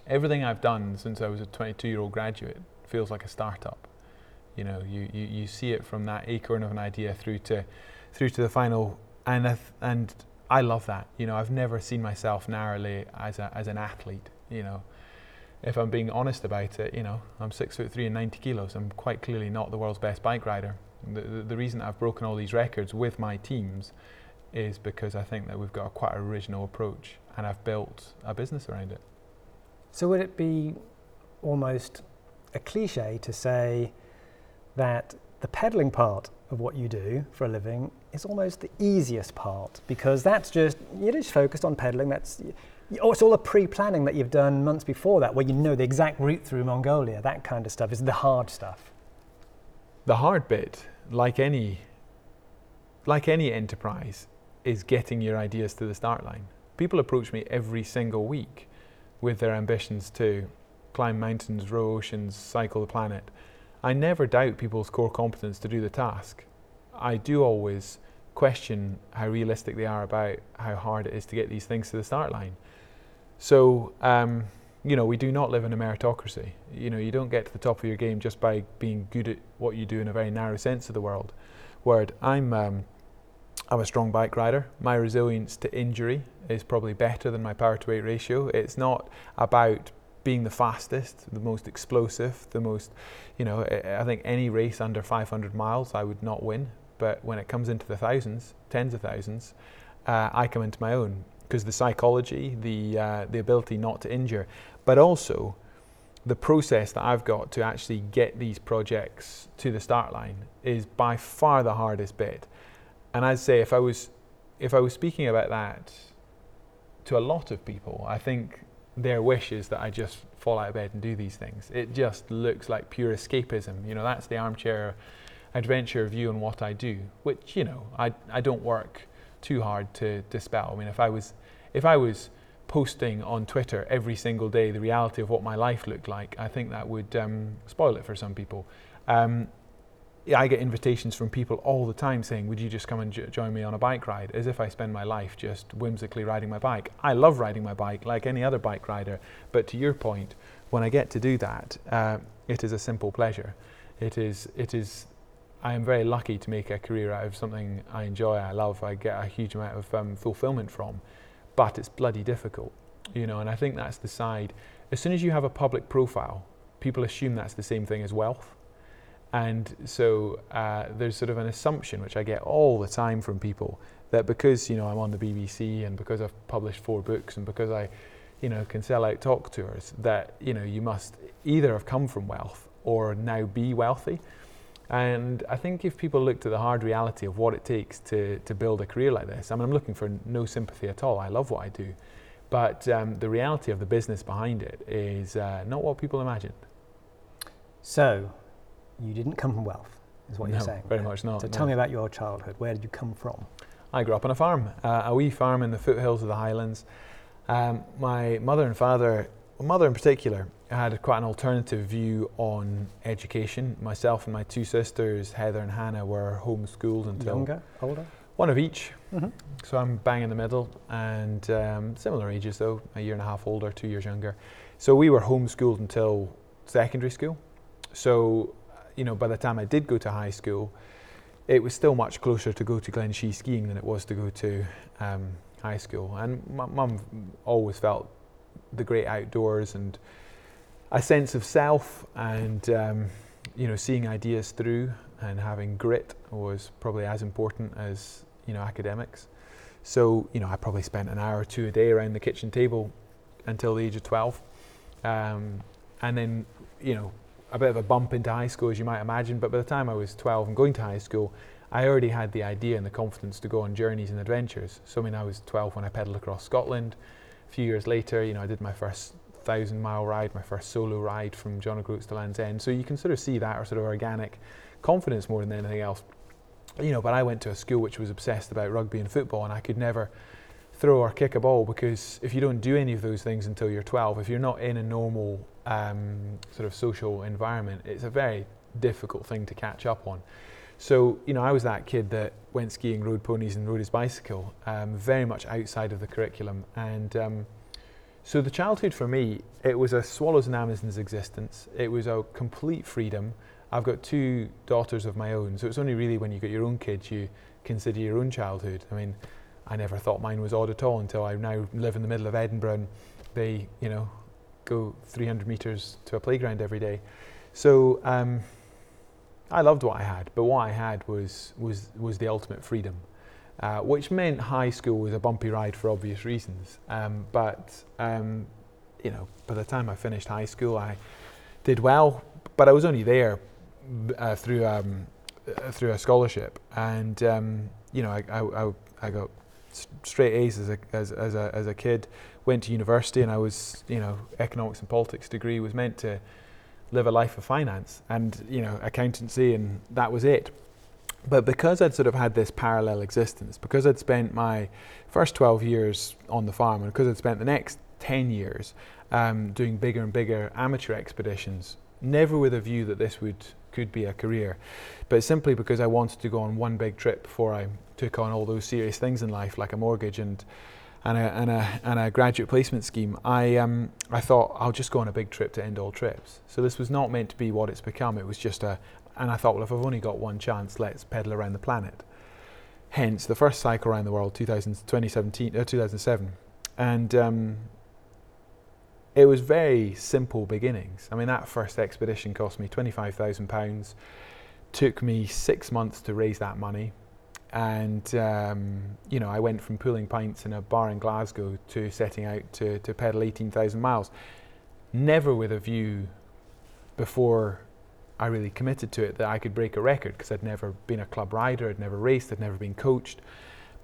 Everything I've done since I was a 22 year old graduate feels like a startup. You know, you, you, you see it from that acorn of an idea through to, through to the final, and, and I love that. You know, I've never seen myself narrowly as a, as an athlete. You know, if I'm being honest about it, you know, I'm six foot three and 90 kilos. I'm quite clearly not the world's best bike rider. The, the, the reason I've broken all these records with my teams is because I think that we've got a quite original approach and I've built a business around it. So would it be almost a cliche to say that the pedaling part of what you do for a living is almost the easiest part because that's just you're just focused on pedaling. That's oh, it's all the pre-planning that you've done months before that, where you know the exact route through Mongolia. That kind of stuff is the hard stuff. The hard bit, like any, like any enterprise, is getting your ideas to the start line. People approach me every single week with their ambitions to climb mountains, row oceans, cycle the planet. I never doubt people's core competence to do the task. I do always question how realistic they are about how hard it is to get these things to the start line. So, um, you know, we do not live in a meritocracy. You know, you don't get to the top of your game just by being good at what you do in a very narrow sense of the world. Word, I'm, um, I'm a strong bike rider. My resilience to injury is probably better than my power to weight ratio. It's not about being the fastest, the most explosive, the most, you know, I think any race under 500 miles I would not win. But when it comes into the thousands, tens of thousands, uh, I come into my own because the psychology, the uh, the ability not to injure, but also the process that I've got to actually get these projects to the start line is by far the hardest bit. And I'd say if I was if I was speaking about that to a lot of people, I think their wish is that I just fall out of bed and do these things. It just looks like pure escapism. You know, that's the armchair adventure view on what I do, which, you know, I, I don't work too hard to dispel. I mean, if I was, if I was posting on Twitter every single day the reality of what my life looked like, I think that would um, spoil it for some people. Um, I get invitations from people all the time saying, Would you just come and jo- join me on a bike ride? As if I spend my life just whimsically riding my bike. I love riding my bike like any other bike rider, but to your point, when I get to do that, uh, it is a simple pleasure. It is, it is, I am very lucky to make a career out of something I enjoy, I love, I get a huge amount of um, fulfillment from, but it's bloody difficult, you know, and I think that's the side. As soon as you have a public profile, people assume that's the same thing as wealth and so uh, there's sort of an assumption, which I get all the time from people, that because you know I'm on the BBC and because I've published four books and because I, you know, can sell out talk tours, that you know you must either have come from wealth or now be wealthy. And I think if people looked at the hard reality of what it takes to, to build a career like this, I mean, I'm looking for no sympathy at all. I love what I do. But um, the reality of the business behind it is uh, not what people imagined. So, you didn't come from wealth, is what no, you're saying. very much not. So no. tell me about your childhood. Where did you come from? I grew up on a farm, uh, a wee farm in the foothills of the Highlands. Um, my mother and father, well mother in particular, had quite an alternative view on education. Myself and my two sisters, Heather and Hannah, were homeschooled until Younger, older? one of each. Mm-hmm. So I'm bang in the middle, and um, similar ages though, a year and a half older, two years younger. So we were homeschooled until secondary school. So you know, by the time I did go to high school, it was still much closer to go to Glen Shee skiing than it was to go to um, high school. And my mum always felt the great outdoors and a sense of self and, um, you know, seeing ideas through and having grit was probably as important as, you know, academics. So, you know, I probably spent an hour or two a day around the kitchen table until the age of 12. Um, and then, you know, a bit of a bump into high school, as you might imagine. But by the time I was 12 and going to high school, I already had the idea and the confidence to go on journeys and adventures. So, I mean, I was 12 when I pedalled across Scotland. A few years later, you know, I did my first thousand mile ride, my first solo ride from John O'Groats to Land's End. So you can sort of see that or sort of organic confidence more than anything else. You know, but I went to a school which was obsessed about rugby and football, and I could never throw or kick a ball because if you don't do any of those things until you're 12, if you're not in a normal um, sort of social environment, it's a very difficult thing to catch up on. So, you know, I was that kid that went skiing, rode ponies, and rode his bicycle, um, very much outside of the curriculum. And um, so, the childhood for me, it was a Swallows and Amazons existence. It was a complete freedom. I've got two daughters of my own, so it's only really when you get your own kids you consider your own childhood. I mean, I never thought mine was odd at all until I now live in the middle of Edinburgh and they, you know, go 300 metres to a playground every day. So, um, I loved what I had, but what I had was was was the ultimate freedom, uh, which meant high school was a bumpy ride for obvious reasons. Um, but um, you know, by the time I finished high school, I did well, but I was only there uh, through um, uh, through a scholarship, and um, you know, I, I, I got straight A's as a, as, as a as a kid. Went to university, and I was you know economics and politics degree was meant to live a life of finance and you know accountancy and that was it but because I'd sort of had this parallel existence because I'd spent my first 12 years on the farm and because I'd spent the next 10 years um, doing bigger and bigger amateur expeditions never with a view that this would could be a career but simply because I wanted to go on one big trip before I took on all those serious things in life like a mortgage and and a, and a, and a graduate placement scheme, I, um, I thought I'll just go on a big trip to end all trips. So this was not meant to be what it's become. It was just a, and I thought, well, if I've only got one chance, let's pedal around the planet. Hence, the first cycle around the world, 2000, 2017, uh, 2007. And um, it was very simple beginnings. I mean, that first expedition cost me £25,000, took me six months to raise that money and um, you know I went from pulling pints in a bar in Glasgow to setting out to, to pedal 18,000 miles, never with a view before I really committed to it that I could break a record because I'd never been a club rider, I'd never raced, I'd never been coached,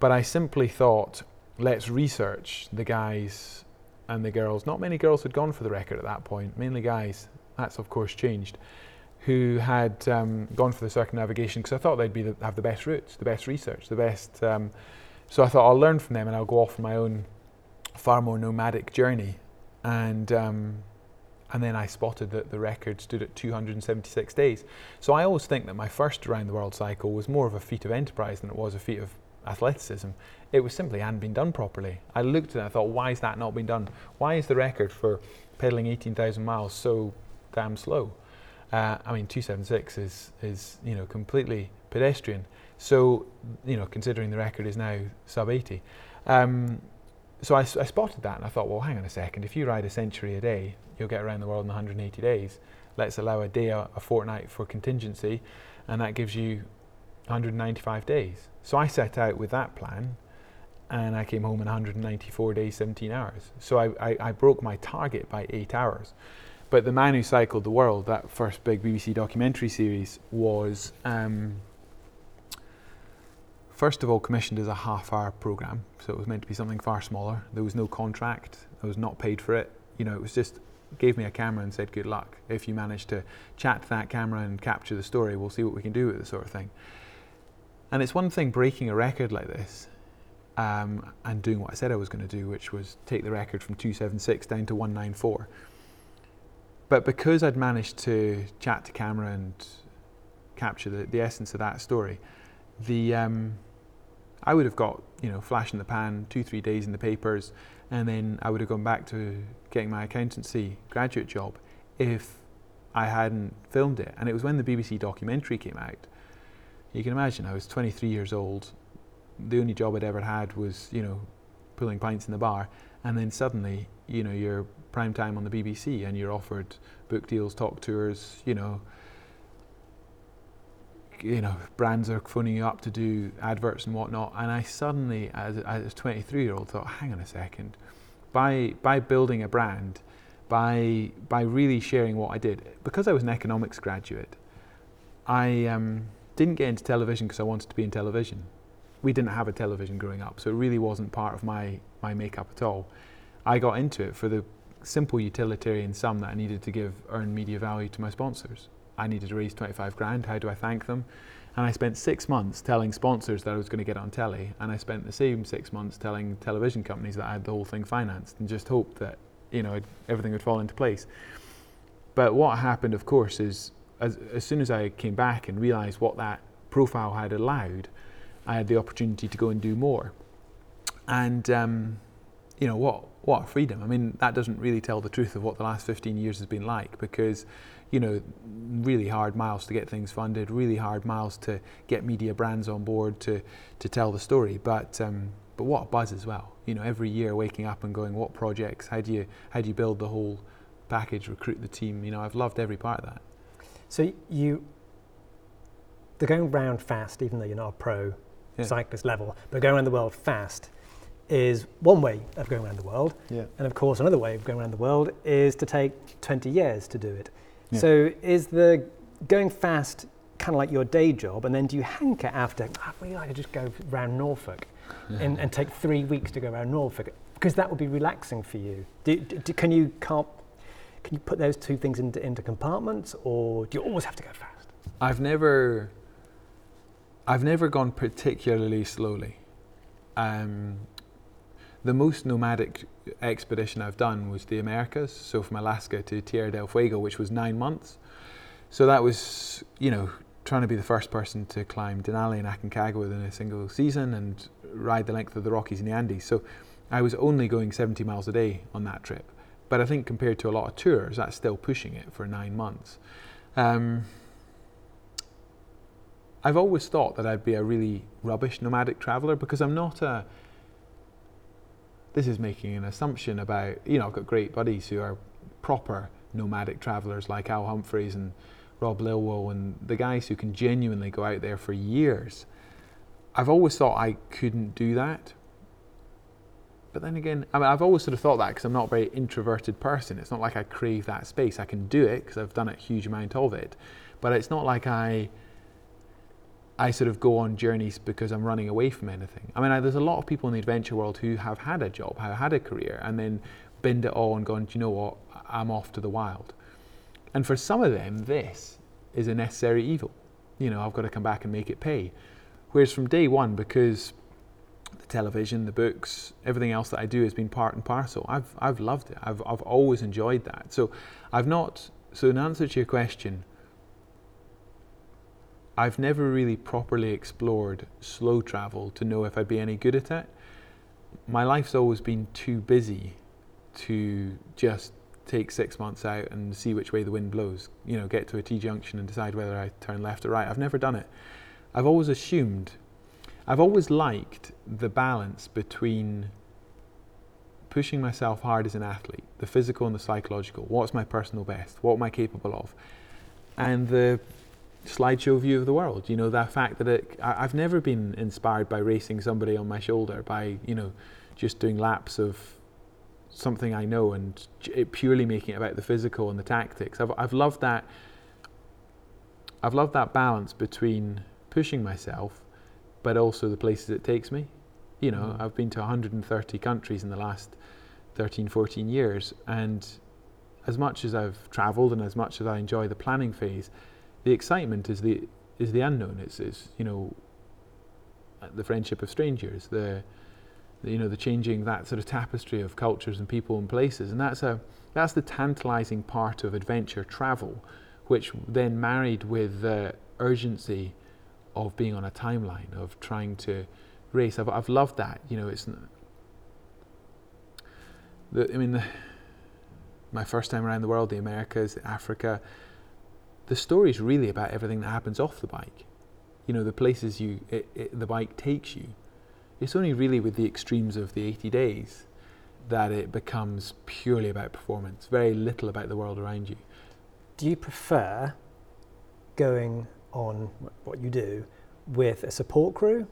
but I simply thought let's research the guys and the girls. Not many girls had gone for the record at that point, mainly guys. That's of course changed who had um, gone for the circumnavigation because I thought they'd be the, have the best routes, the best research, the best. Um, so I thought I'll learn from them and I'll go off on my own far more nomadic journey. And um, and then I spotted that the record stood at 276 days. So I always think that my first around the world cycle was more of a feat of enterprise than it was a feat of athleticism. It was simply hadn't been done properly. I looked at it and I thought, why is that not been done? Why is the record for pedaling 18,000 miles so damn slow? Uh, I mean, 276 is is you know completely pedestrian. So you know, considering the record is now sub 80. Um, so I, I, spotted that and I thought, well, hang on a second. If you ride a century a day, you'll get around the world in 180 days. Let's allow a day, a, a fortnight for contingency, and that gives you 195 days. So I set out with that plan, and I came home in 194 days, 17 hours. So I, I, I broke my target by eight hours. But the man who cycled the world, that first big BBC documentary series, was um, first of all commissioned as a half-hour program, so it was meant to be something far smaller. There was no contract. I was not paid for it. You know, it was just gave me a camera and said, "Good luck. If you manage to chat to that camera and capture the story, we'll see what we can do with it," sort of thing. And it's one thing breaking a record like this. Um, and doing what I said I was going to do, which was take the record from 276 down to 194 but because I'd managed to chat to camera and capture the, the essence of that story, the um, I would have got you know flash in the pan, two three days in the papers, and then I would have gone back to getting my accountancy graduate job if I hadn't filmed it. And it was when the BBC documentary came out. You can imagine I was 23 years old. The only job I'd ever had was you know pulling pints in the bar, and then suddenly you know you're prime time on the BBC and you're offered book deals, talk tours, you know, you know, brands are phoning you up to do adverts and whatnot. And I suddenly, as, a 23 year old, thought, hang on a second, by by building a brand, by by really sharing what I did, because I was an economics graduate, I um, didn't get into television because I wanted to be in television. We didn't have a television growing up, so it really wasn't part of my my makeup at all. I got into it for the simple utilitarian sum that I needed to give earned media value to my sponsors. I needed to raise 25 grand. How do I thank them? And I spent six months telling sponsors that I was going to get on telly, and I spent the same six months telling television companies that I had the whole thing financed, and just hoped that you know everything would fall into place. But what happened, of course, is as, as soon as I came back and realised what that profile had allowed, I had the opportunity to go and do more. And um, you know what what freedom. I mean, that doesn't really tell the truth of what the last 15 years has been like because, you know, really hard miles to get things funded, really hard miles to get media brands on board to, to tell the story. But, um, but what a buzz as well. You know, every year waking up and going, what projects? How do you, how do you build the whole package, recruit the team? You know, I've loved every part of that. So you, they're going round fast, even though you're not a pro yeah. cyclist level, but going around the world fast is one way of going around the world. Yeah. And of course, another way of going around the world is to take 20 years to do it. Yeah. So is the going fast kind of like your day job? And then do you hanker after, oh, really like to just go around Norfolk yeah. and, and, take three weeks to go around Norfolk? Because that would be relaxing for you. Do, do, can you can you put those two things into, into compartments or do you always have to go fast? I've never, I've never gone particularly slowly. Um, the most nomadic expedition I've done was the Americas, so from Alaska to Tierra del Fuego, which was nine months. So that was, you know, trying to be the first person to climb Denali and Aconcagua within a single season and ride the length of the Rockies and the Andes. So I was only going 70 miles a day on that trip. But I think compared to a lot of tours, that's still pushing it for nine months. Um, I've always thought that I'd be a really rubbish nomadic traveller because I'm not a this is making an assumption about, you know, I've got great buddies who are proper nomadic travelers like Al Humphreys and Rob Lilwall and the guys who can genuinely go out there for years. I've always thought I couldn't do that. But then again, I mean, I've always sort of thought that because I'm not a very introverted person. It's not like I crave that space. I can do it because I've done a huge amount of it. But it's not like I I sort of go on journeys because I'm running away from anything. I mean, I, there's a lot of people in the adventure world who have had a job, have had a career, and then binned it all and gone, do you know what, I'm off to the wild. And for some of them, this is a necessary evil. You know, I've got to come back and make it pay. Whereas from day one, because the television, the books, everything else that I do has been part and parcel, I've, I've loved it. I've, I've always enjoyed that. So I've not, so in answer to your question, I've never really properly explored slow travel to know if I'd be any good at it. My life's always been too busy to just take six months out and see which way the wind blows. You know, get to a T junction and decide whether I turn left or right. I've never done it. I've always assumed, I've always liked the balance between pushing myself hard as an athlete, the physical and the psychological. What's my personal best? What am I capable of? And the slideshow view of the world. You know, that fact that it, I, have never been inspired by racing somebody on my shoulder, by, you know, just doing laps of something I know and purely making it about the physical and the tactics. I've, I've loved that. I've loved that balance between pushing myself, but also the places it takes me. You know, mm. I've been to 130 countries in the last 13, 14 years, and as much as I've travelled and as much as I enjoy the planning phase, the excitement is the is the unknown. It's, it's you know uh, the friendship of strangers, the, the, you know the changing that sort of tapestry of cultures and people and places, and that's a that's the tantalising part of adventure travel, which then married with the urgency of being on a timeline of trying to race. I've I've loved that. You know, it's the I mean the, my first time around the world, the Americas, Africa the story is really about everything that happens off the bike. You know, the places you it, it, the bike takes you. It's only really with the extremes of the 80 days that it becomes purely about performance, very little about the world around you. Do you prefer going on what you do with a support crew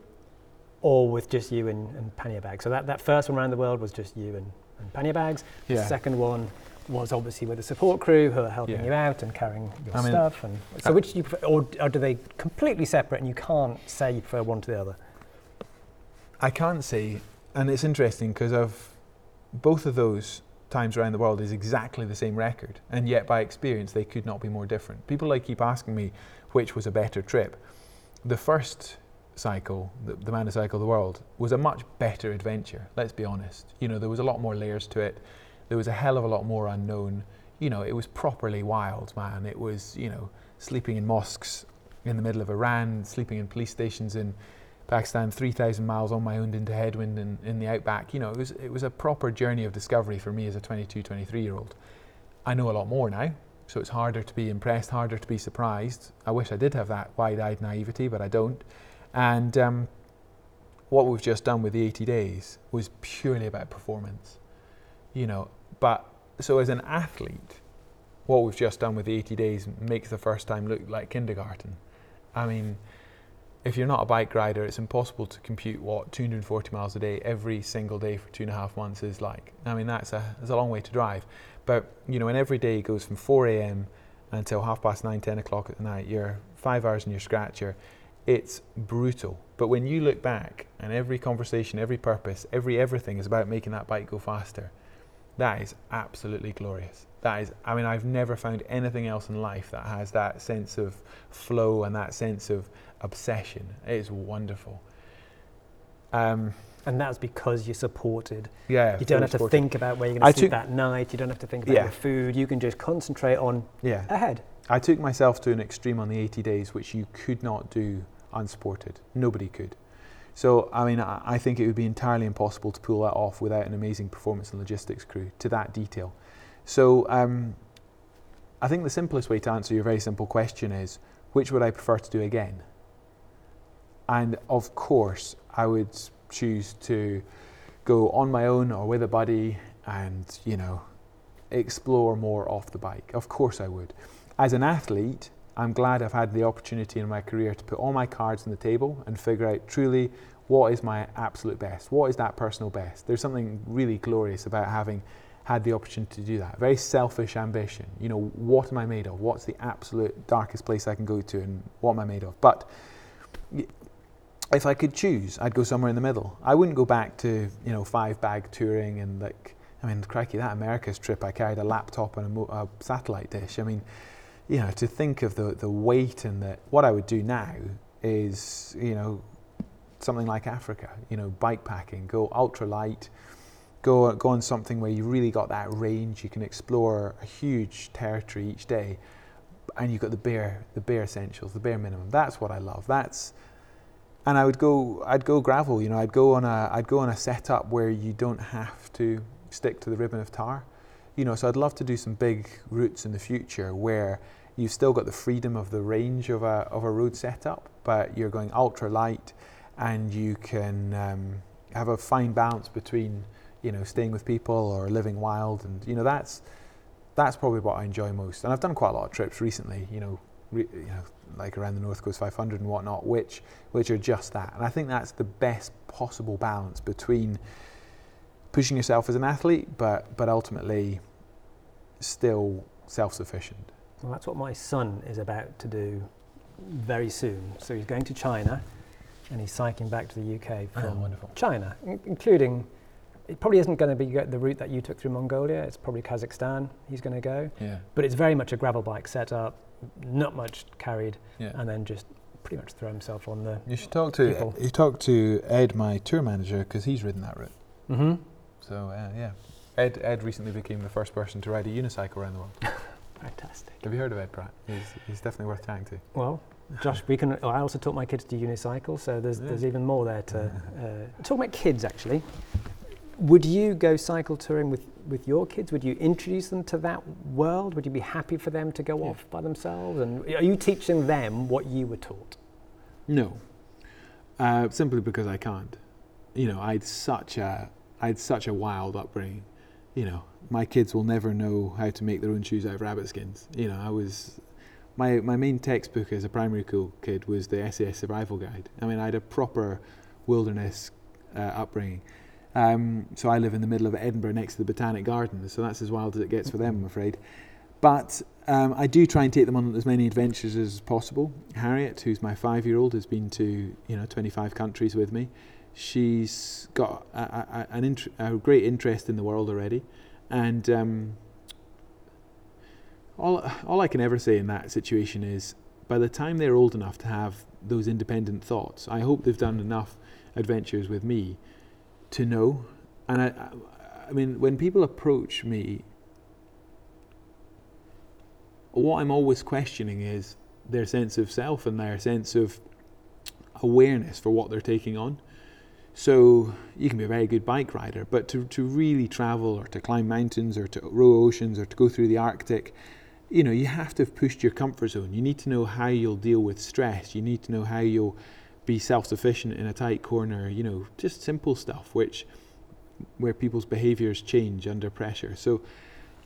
or with just you and, and pannier bags? So that, that first one around the world was just you and, and pannier bags. Yeah. The second one was obviously with a support crew who are helping Yeah. you out and carrying your I mean, stuff. And so uh, which do you prefer, or, or do they completely separate and you can't say you prefer one to the other? I can't say, and it's interesting because of both of those times around the world is exactly the same record, and yet by experience they could not be more different. People like keep asking me which was a better trip. The first cycle, the, the Man Who Cycled the World, was a much better adventure. Let's be honest. You know, there was a lot more layers to it. There was a hell of a lot more unknown. You know, it was properly wild, man. It was, you know, sleeping in mosques in the middle of Iran, sleeping in police stations in Pakistan, 3,000 miles on my own into headwind in, in the outback. You know, it was, it was a proper journey of discovery for me as a 22, 23 year old. I know a lot more now, so it's harder to be impressed, harder to be surprised. I wish I did have that wide eyed naivety, but I don't. And um, what we've just done with the 80 days was purely about performance. You know, but so as an athlete, what we've just done with the 80 days makes the first time look like kindergarten. I mean, if you're not a bike rider, it's impossible to compute what 240 miles a day every single day for two and a half months is like. I mean, that's a, that's a long way to drive. But, you know, when every day goes from 4 a.m. until half past 9, 10 o'clock at night, you're five hours in your scratcher, it's brutal. But when you look back and every conversation, every purpose, every everything is about making that bike go faster, that is absolutely glorious. That is, I mean, I've never found anything else in life that has that sense of flow and that sense of obsession. It is wonderful. Um, And that's because you're supported. yeah, You don't have to supported. think about where you're going to sleep that night. You don't have to think about Yeah. your food. You can just concentrate on Yeah, ahead. I took myself to an extreme on the 80 days, which you could not do unsupported. Nobody could. So, I mean, I think it would be entirely impossible to pull that off without an amazing performance and logistics crew to that detail. So, um, I think the simplest way to answer your very simple question is which would I prefer to do again? And of course, I would choose to go on my own or with a buddy and, you know, explore more off the bike. Of course, I would. As an athlete, I'm glad I've had the opportunity in my career to put all my cards on the table and figure out truly what is my absolute best. What is that personal best? There's something really glorious about having had the opportunity to do that. Very selfish ambition. You know, what am I made of? What's the absolute darkest place I can go to and what am I made of? But if I could choose, I'd go somewhere in the middle. I wouldn't go back to, you know, five bag touring and like, I mean, crikey, that America's trip, I carried a laptop and a, mo- a satellite dish. I mean, you know, to think of the, the weight and the, what I would do now is, you know, something like Africa, you know, bike packing, go ultra light, go, go on something where you really got that range, you can explore a huge territory each day, and you've got the bare, the bare essentials, the bare minimum. That's what I love. That's, and I would go, I'd go gravel, you know, I'd go on a, I'd go on a setup where you don't have to stick to the ribbon of tar, you know, so I'd love to do some big routes in the future where you've still got the freedom of the range of a, of a road setup, but you're going ultra light and you can um, have a fine balance between, you know, staying with people or living wild. And, you know, that's, that's probably what I enjoy most. And I've done quite a lot of trips recently, you know, re, you know, like around the North Coast 500 and whatnot, which, which are just that. And I think that's the best possible balance between pushing yourself as an athlete, but, but ultimately still self-sufficient. Well, that's what my son is about to do very soon. So he's going to China and he's cycling back to the UK Oh, from wonderful. China, in- including, it probably isn't going to be the route that you took through Mongolia. It's probably Kazakhstan he's going to go. Yeah, But it's very much a gravel bike setup, not much carried, yeah. and then just pretty much throw himself on the. You should talk to People. you talk to Ed, my tour manager, because he's ridden that route. Mm-hmm. So uh, yeah, Ed Ed recently became the first person to ride a unicycle around the world. Fantastic. Have you heard of Ed Pratt? He's, he's definitely worth chatting to. Well, Josh, we can. I also taught my kids to unicycle, so there's Yeah. there's even more there to uh, talk about kids. Actually, would you go cycle touring with with your kids? Would you introduce them to that world? Would you be happy for them to go Yeah. off by themselves? And are you teaching them what you were taught? No, uh, simply because I can't. You know, I had such a I had such a wild upbringing. You know, my kids will never know how to make their own shoes out of rabbit skins. You know, I was my, my main textbook as a primary school kid was the SAS Survival Guide. I mean, I had a proper wilderness uh, upbringing. Um, so I live in the middle of Edinburgh next to the Botanic Gardens, so that's as wild as it gets for them, I'm afraid. But um, I do try and take them on as many adventures as possible. Harriet, who's my five-year-old, has been to you know 25 countries with me. She's got a, a, an int- a great interest in the world already, and um, all all I can ever say in that situation is, by the time they're old enough to have those independent thoughts, I hope they've done enough adventures with me to know. And I, I mean, when people approach me what I'm always questioning is their sense of self and their sense of awareness for what they're taking on. So you can be a very good bike rider, but to, to really travel or to climb mountains or to row oceans or to go through the Arctic, you know, you have to have pushed your comfort zone. You need to know how you'll deal with stress. You need to know how you'll be self-sufficient in a tight corner. You know, just simple stuff which where people's behaviors change under pressure. So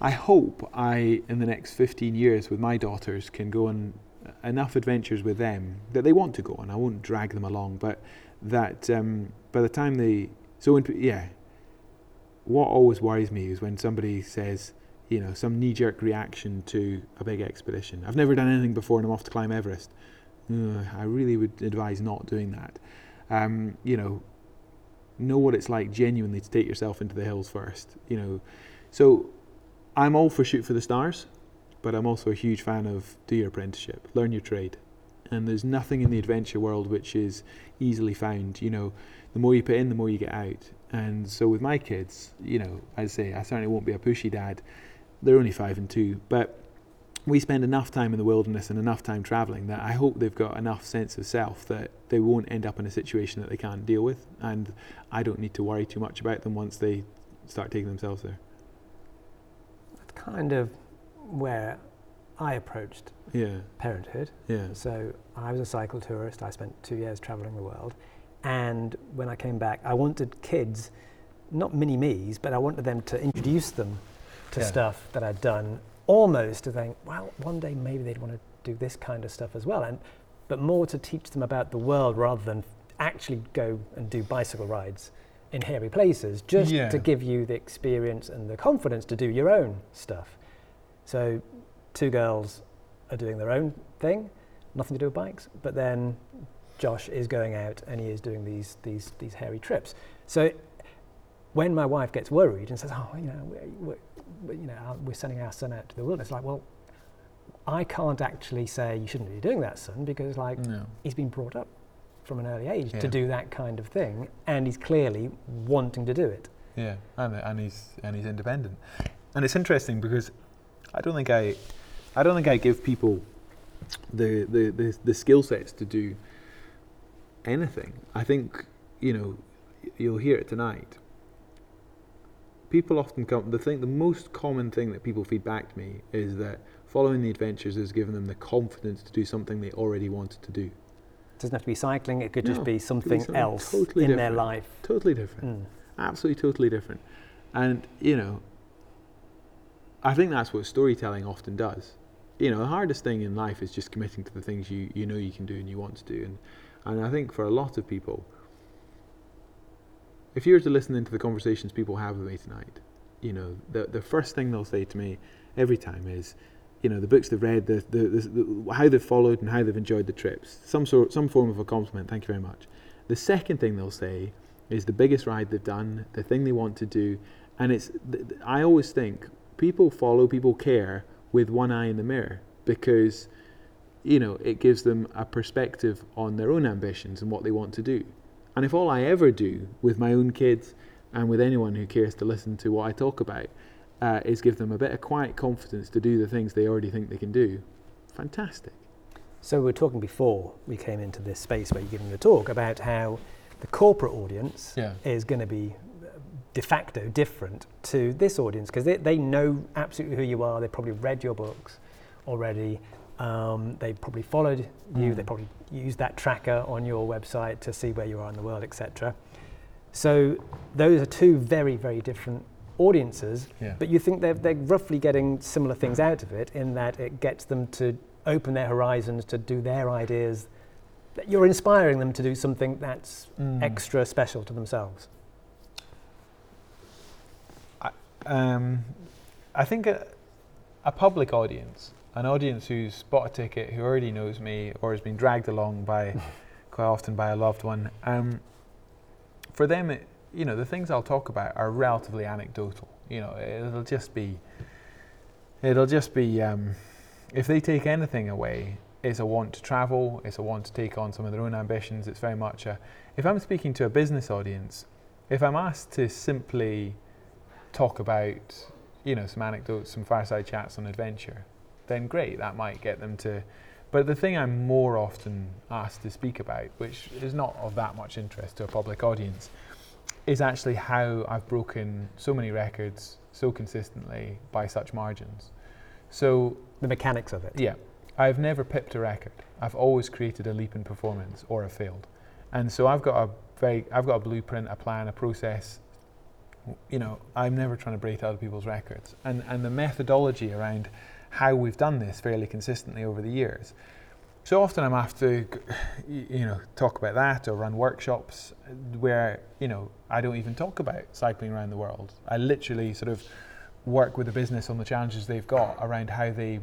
I hope I, in the next 15 years with my daughters, can go on enough adventures with them that they want to go on. I won't drag them along, but that um, by the time they, so when, yeah, what always worries me is when somebody says, you know, some knee-jerk reaction to a big expedition. I've never done anything before, and I'm off to climb Everest. Uh, I really would advise not doing that. Um, you know, know what it's like genuinely to take yourself into the hills first. You know, so I'm all for shoot for the stars, but I'm also a huge fan of do your apprenticeship, learn your trade. And there's nothing in the adventure world which is easily found. You know, the more you put in, the more you get out. And so with my kids, you know, I say I certainly won't be a pushy dad. They're only five and two, but we spend enough time in the wilderness and enough time traveling that I hope they've got enough sense of self that they won't end up in a situation that they can't deal with. And I don't need to worry too much about them once they start taking themselves there That's kind of where I approached yeah. parenthood. Yeah. So I was a cycle tourist. I spent two years traveling the world. And when I came back, I wanted kids, not mini me's, but I wanted them to introduce them to yeah. stuff that I'd done almost to think, well, one day maybe they'd want to do this kind of stuff as well. And, but more to teach them about the world rather than actually go and do bicycle rides in hairy places just yeah. to give you the experience and the confidence to do your own stuff. So, two girls are doing their own thing, nothing to do with bikes, but then Josh is going out and he is doing these, these, these hairy trips. So, when my wife gets worried and says, Oh, you know, we're, we're, you know, we're sending our son out to the wilderness, like, well, I can't actually say you shouldn't be doing that, son, because like no. he's been brought up from an early age yeah. to do that kind of thing, and he's clearly wanting to do it. Yeah, and, and he's and he's independent, and it's interesting because I don't think I, I don't think I give people the the the, the skill sets to do anything. I think you know you'll hear it tonight. People often come. The thing, the most common thing that people feed back to me is that following the adventures has given them the confidence to do something they already wanted to do It doesn't have to be cycling, it could no, just be something, be something else totally in different. their life. Totally different. Mm. Absolutely, totally different. And, you know, I think that's what storytelling often does. You know, the hardest thing in life is just committing to the things you, you know you can do and you want to do. And, and I think for a lot of people, if you were to listen into the conversations people have with me tonight, you know, the, the first thing they'll say to me every time is, you know the books they've read, the, the, the, the, how they've followed and how they've enjoyed the trips. Some sort, some form of a compliment. Thank you very much. The second thing they'll say is the biggest ride they've done, the thing they want to do, and it's. I always think people follow, people care with one eye in the mirror because, you know, it gives them a perspective on their own ambitions and what they want to do. And if all I ever do with my own kids and with anyone who cares to listen to what I talk about uh, is give them a bit of quiet confidence to do the things they already think they can do. Fantastic. So we were talking before we came into this space where you're giving the talk about how the corporate audience yeah. is going to be de facto different to this audience because they, they know absolutely who you are. They've probably read your books already. Um, they probably followed you. Mm. They probably used that tracker on your website to see where you are in the world, etc. So those are two very, very different audiences, yeah. but you think they're, they're roughly getting similar things out of it in that it gets them to open their horizons to do their ideas. You're inspiring them to do something that's Mm. extra special to themselves. Um, I think a, a public audience, an audience who's bought a ticket, who already knows me, or has been dragged along by, quite often by a loved one. Um, for them, it, you know, the things I'll talk about are relatively anecdotal. You know, it'll just be, it'll just be, um, if they take anything away, it's a want to travel, it's a want to take on some of their own ambitions. It's very much a, if I'm speaking to a business audience, if I'm asked to simply talk about, you know, some anecdotes, some fireside chats on adventure, then great, that might get them to. But the thing I'm more often asked to speak about, which is not of that much interest to a public audience, is actually how I've broken so many records so consistently by such margins. So, The mechanics of it. yeah, I've never pipped a record. I've always created a leap in performance or a failed. And so I've got a very, I've got a blueprint, a plan, a process. You know, I'm never trying to break other people's records. And, and the methodology around how we've done this fairly consistently over the years. So often I'm asked to, you know, talk about that or run workshops where, you know, I don't even talk about cycling around the world. I literally sort of work with the business on the challenges they've got around how they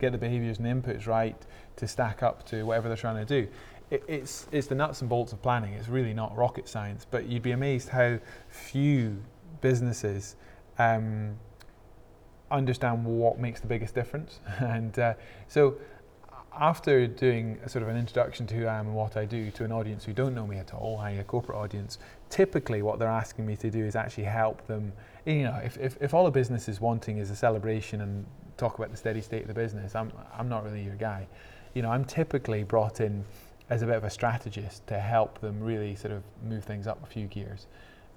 get the behaviours and inputs right to stack up to whatever they're trying to do. It's, it's the nuts and bolts of planning. It's really not rocket science, but you'd be amazed how few businesses um, understand what makes the biggest difference. and uh, so, after doing a sort of an introduction to who I am and what I do to an audience who don't know me at all, i.e., a corporate audience, typically what they're asking me to do is actually help them. You know, if, if, if all a business is wanting is a celebration and talk about the steady state of the business, I'm, I'm not really your guy. You know, I'm typically brought in as a bit of a strategist to help them really sort of move things up a few gears.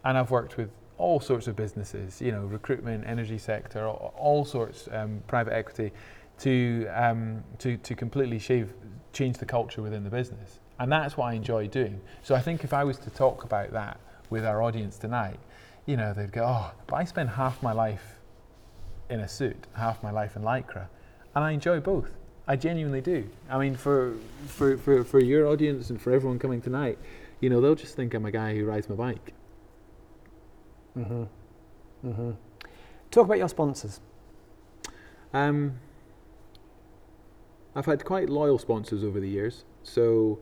And I've worked with all sorts of businesses, you know, recruitment, energy sector, all, all sorts, um, private equity, to, um, to, to completely shave, change the culture within the business. And that's what I enjoy doing. So I think if I was to talk about that with our audience tonight, you know, they'd go, oh, but I spend half my life in a suit, half my life in lycra, and I enjoy both. I genuinely do. I mean, for, for, for, for your audience and for everyone coming tonight, you know, they'll just think I'm a guy who rides my bike. Mm-hmm. Mm-hmm. Talk about your sponsors. Um, I've had quite loyal sponsors over the years, so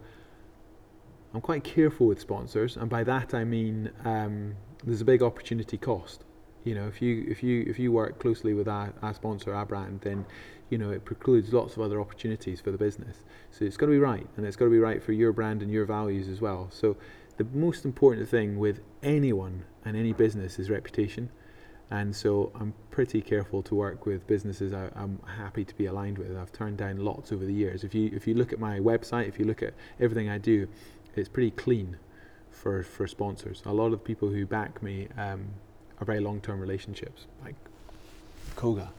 I'm quite careful with sponsors, and by that I mean um, there's a big opportunity cost. You know, if you if you if you work closely with our, our sponsor, our brand, then you know it precludes lots of other opportunities for the business. So it's got to be right, and it's got to be right for your brand and your values as well. So the most important thing with anyone and any business is reputation. And so I'm pretty careful to work with businesses I, I'm happy to be aligned with. I've turned down lots over the years. If you if you look at my website, if you look at everything I do, it's pretty clean for for sponsors. A lot of people who back me um, are very long-term relationships, like Koga.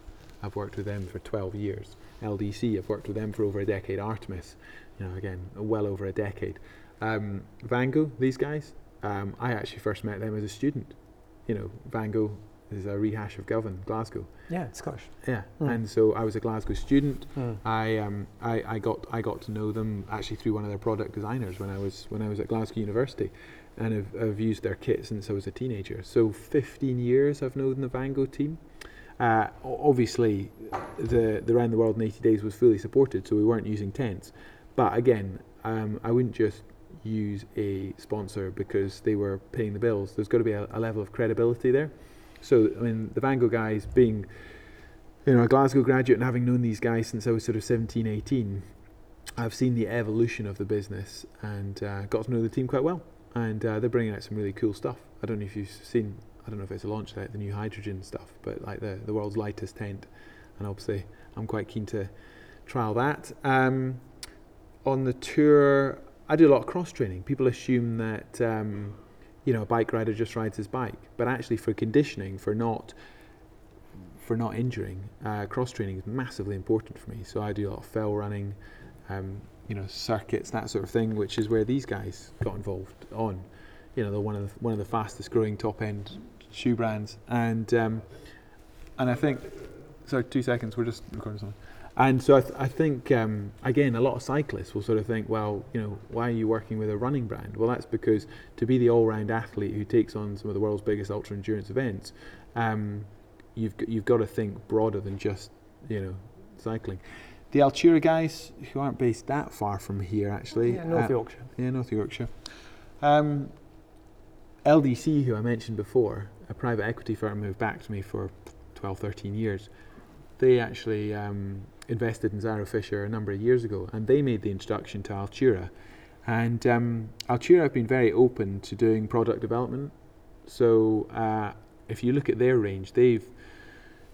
I've worked with them for 12 years. LDC, I've worked with them for over a decade. Artemis, you know, again, well over a decade. Um, Vango, these guys, um, I actually first met them as a student. You know, Vango is a rehash of Govan, Glasgow. Yeah, Scottish. Yeah, Mm. and so I was a Glasgow student. Mm. I, um, I I got I got to know them actually through one of their product designers when I was when I was at Glasgow University, and I've, I've used their kit since I was a teenager. So 15 years I've known the Vango team. Uh, obviously, the the round the world in 80 days was fully supported, so we weren't using tents. But again, um, I wouldn't just use a sponsor because they were paying the bills. There's got to be a, a level of credibility there. So I mean, the Vango guys being you know, a Glasgow graduate and having known these guys since I was sort of 17, 18, I've seen the evolution of the business and uh, got to know the team quite well. And uh, they're bringing out some really cool stuff. I don't know if you've seen, I don't know if it's a launch like the new hydrogen stuff, but like the, the world's lightest tent. And obviously, I'm quite keen to trial that. Um, on the tour, I do a lot of cross training. People assume that, um, you know, a bike rider just rides his bike, but actually, for conditioning, for not for not injuring, uh, cross training is massively important for me. So I do a lot of fell running, um, you know, circuits, that sort of thing, which is where these guys got involved on. You know, they're one of the, one of the fastest growing top end shoe brands, and um, and I think, sorry, two seconds, we're just recording something. And so I, th- I think, um, again, a lot of cyclists will sort of think, well, you know, why are you working with a running brand? Well, that's because to be the all round athlete who takes on some of the world's biggest ultra endurance events, um, you've, you've got to think broader than just, you know, cycling. The Altura guys, who aren't based that far from here, actually. Yeah, North uh, Yorkshire. Yeah, North Yorkshire. Um, LDC, who I mentioned before, a private equity firm who've backed me for 12, 13 years, they actually um, invested in Zyro Fisher a number of years ago, and they made the introduction to Altura. And um, Altura have been very open to doing product development. So uh, if you look at their range, they've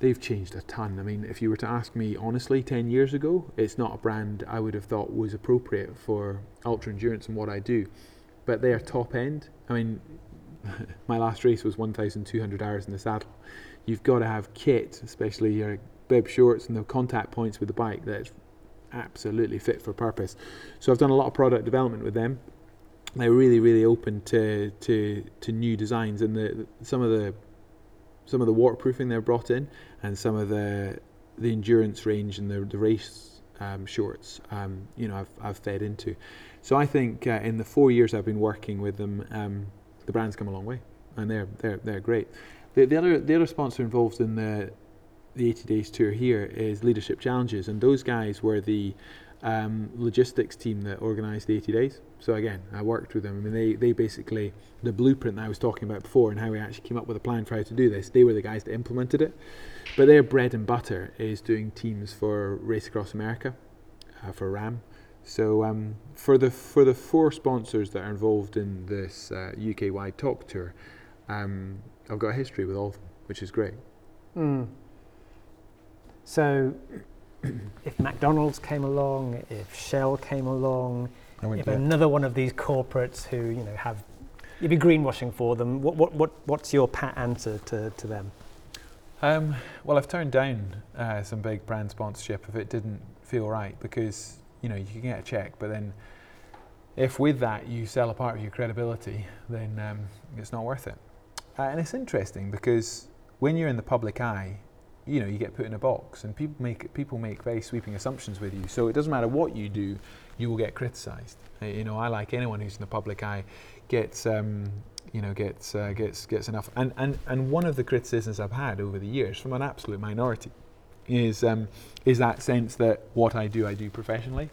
they've changed a ton. I mean, if you were to ask me honestly, 10 years ago, it's not a brand I would have thought was appropriate for ultra endurance and what I do. But they are top end. I mean, my last race was 1,200 hours in the saddle. You've got to have kit, especially your bib shorts and the contact points with the bike that's absolutely fit for purpose. So I've done a lot of product development with them. They're really, really open to to, to new designs and the some of the some of the waterproofing they've brought in and some of the the endurance range and the, the race um, shorts. Um, you know, I've I've fed into. So I think uh, in the four years I've been working with them, um, the brand's come a long way, and they're they're they're great. The, the other the other sponsor involved in the the 80 days tour here is Leadership Challenges, and those guys were the um, logistics team that organised the 80 days. So again, I worked with them. I mean, they they basically the blueprint that I was talking about before and how we actually came up with a plan for how to do this. They were the guys that implemented it. But their bread and butter is doing teams for Race Across America, uh, for RAAM. So um, for the for the four sponsors that are involved in this uh, UK wide talk tour, um, I've got a history with all of them, which is great. Mm. So, if McDonald's came along, if Shell came along, if another one of these corporates who you know have you'd be greenwashing for them, what what, what what's your pat answer to, to them? Um, well, I've turned down uh, some big brand sponsorship if it didn't feel right because you know you can get a check, but then if with that you sell a part of your credibility, then um, it's not worth it. Uh, and it's interesting because when you're in the public eye, you know you get put in a box and people make people make very sweeping assumptions with you. So it doesn't matter what you do you will get criticized. Uh, you know i like anyone who's in the public eye gets um, you know gets uh, gets gets enough. And, and and one of the criticisms i've had over the years from an absolute minority is um, is that sense that what i do i do professionally.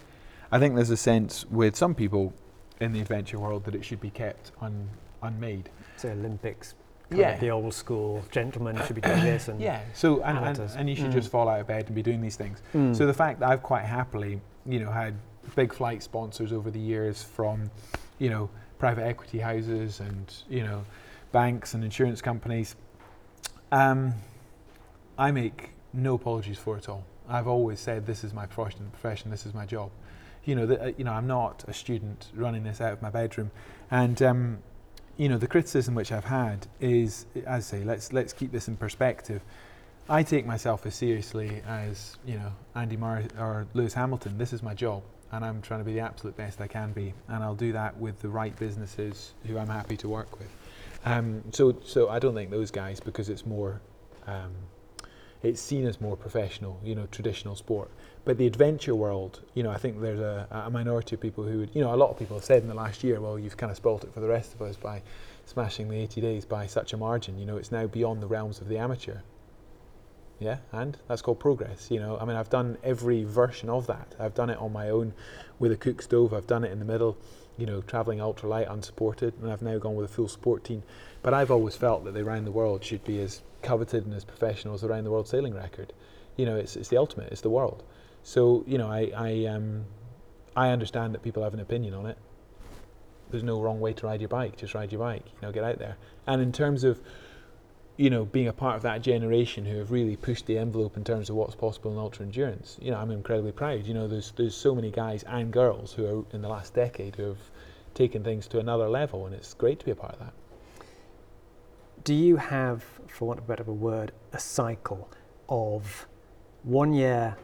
I think there's a sense with some people in the adventure world that it should be kept un, unmade. So olympics yeah. the old school gentleman should be doing this and yeah so and, and, and, you should mm. just fall out of bed and be doing these things mm. so the fact that i've quite happily you know had big flight sponsors over the years from you know private equity houses and you know banks and insurance companies um, i make no apologies for it all i've always said this is my profession, profession this is my job you know that you know i'm not a student running this out of my bedroom and um, you know, the criticism which I've had is, as I say, let's let's keep this in perspective. I take myself as seriously as you know Andy Murray or Lewis Hamilton. This is my job, and I'm trying to be the absolute best I can be, and I'll do that with the right businesses who I'm happy to work with. Um, so, so I don't think those guys because it's more, um, it's seen as more professional, you know, traditional sport. But the adventure world, you know, I think there's a, a minority of people who would, you know, a lot of people have said in the last year, well, you've kind of spoilt it for the rest of us by smashing the 80 days by such a margin. You know, it's now beyond the realms of the amateur. Yeah, and that's called progress. You know, I mean, I've done every version of that. I've done it on my own with a cook stove. I've done it in the middle, you know, traveling ultralight unsupported, and I've now gone with a full sport team. But I've always felt that the around the world should be as coveted and as professional as the around the world sailing record. You know, it's it's the ultimate. It's the world. So you know, I I, um, I understand that people have an opinion on it. There's no wrong way to ride your bike. Just ride your bike. You know, get out there. And in terms of you know, being a part of that generation who have really pushed the envelope in terms of what's possible in ultra endurance, you know, I'm incredibly proud. You know, there's there's so many guys and girls who are in the last decade who have taken things to another level, and it's great to be a part of that. Do you have, for want of a better word, a cycle of one year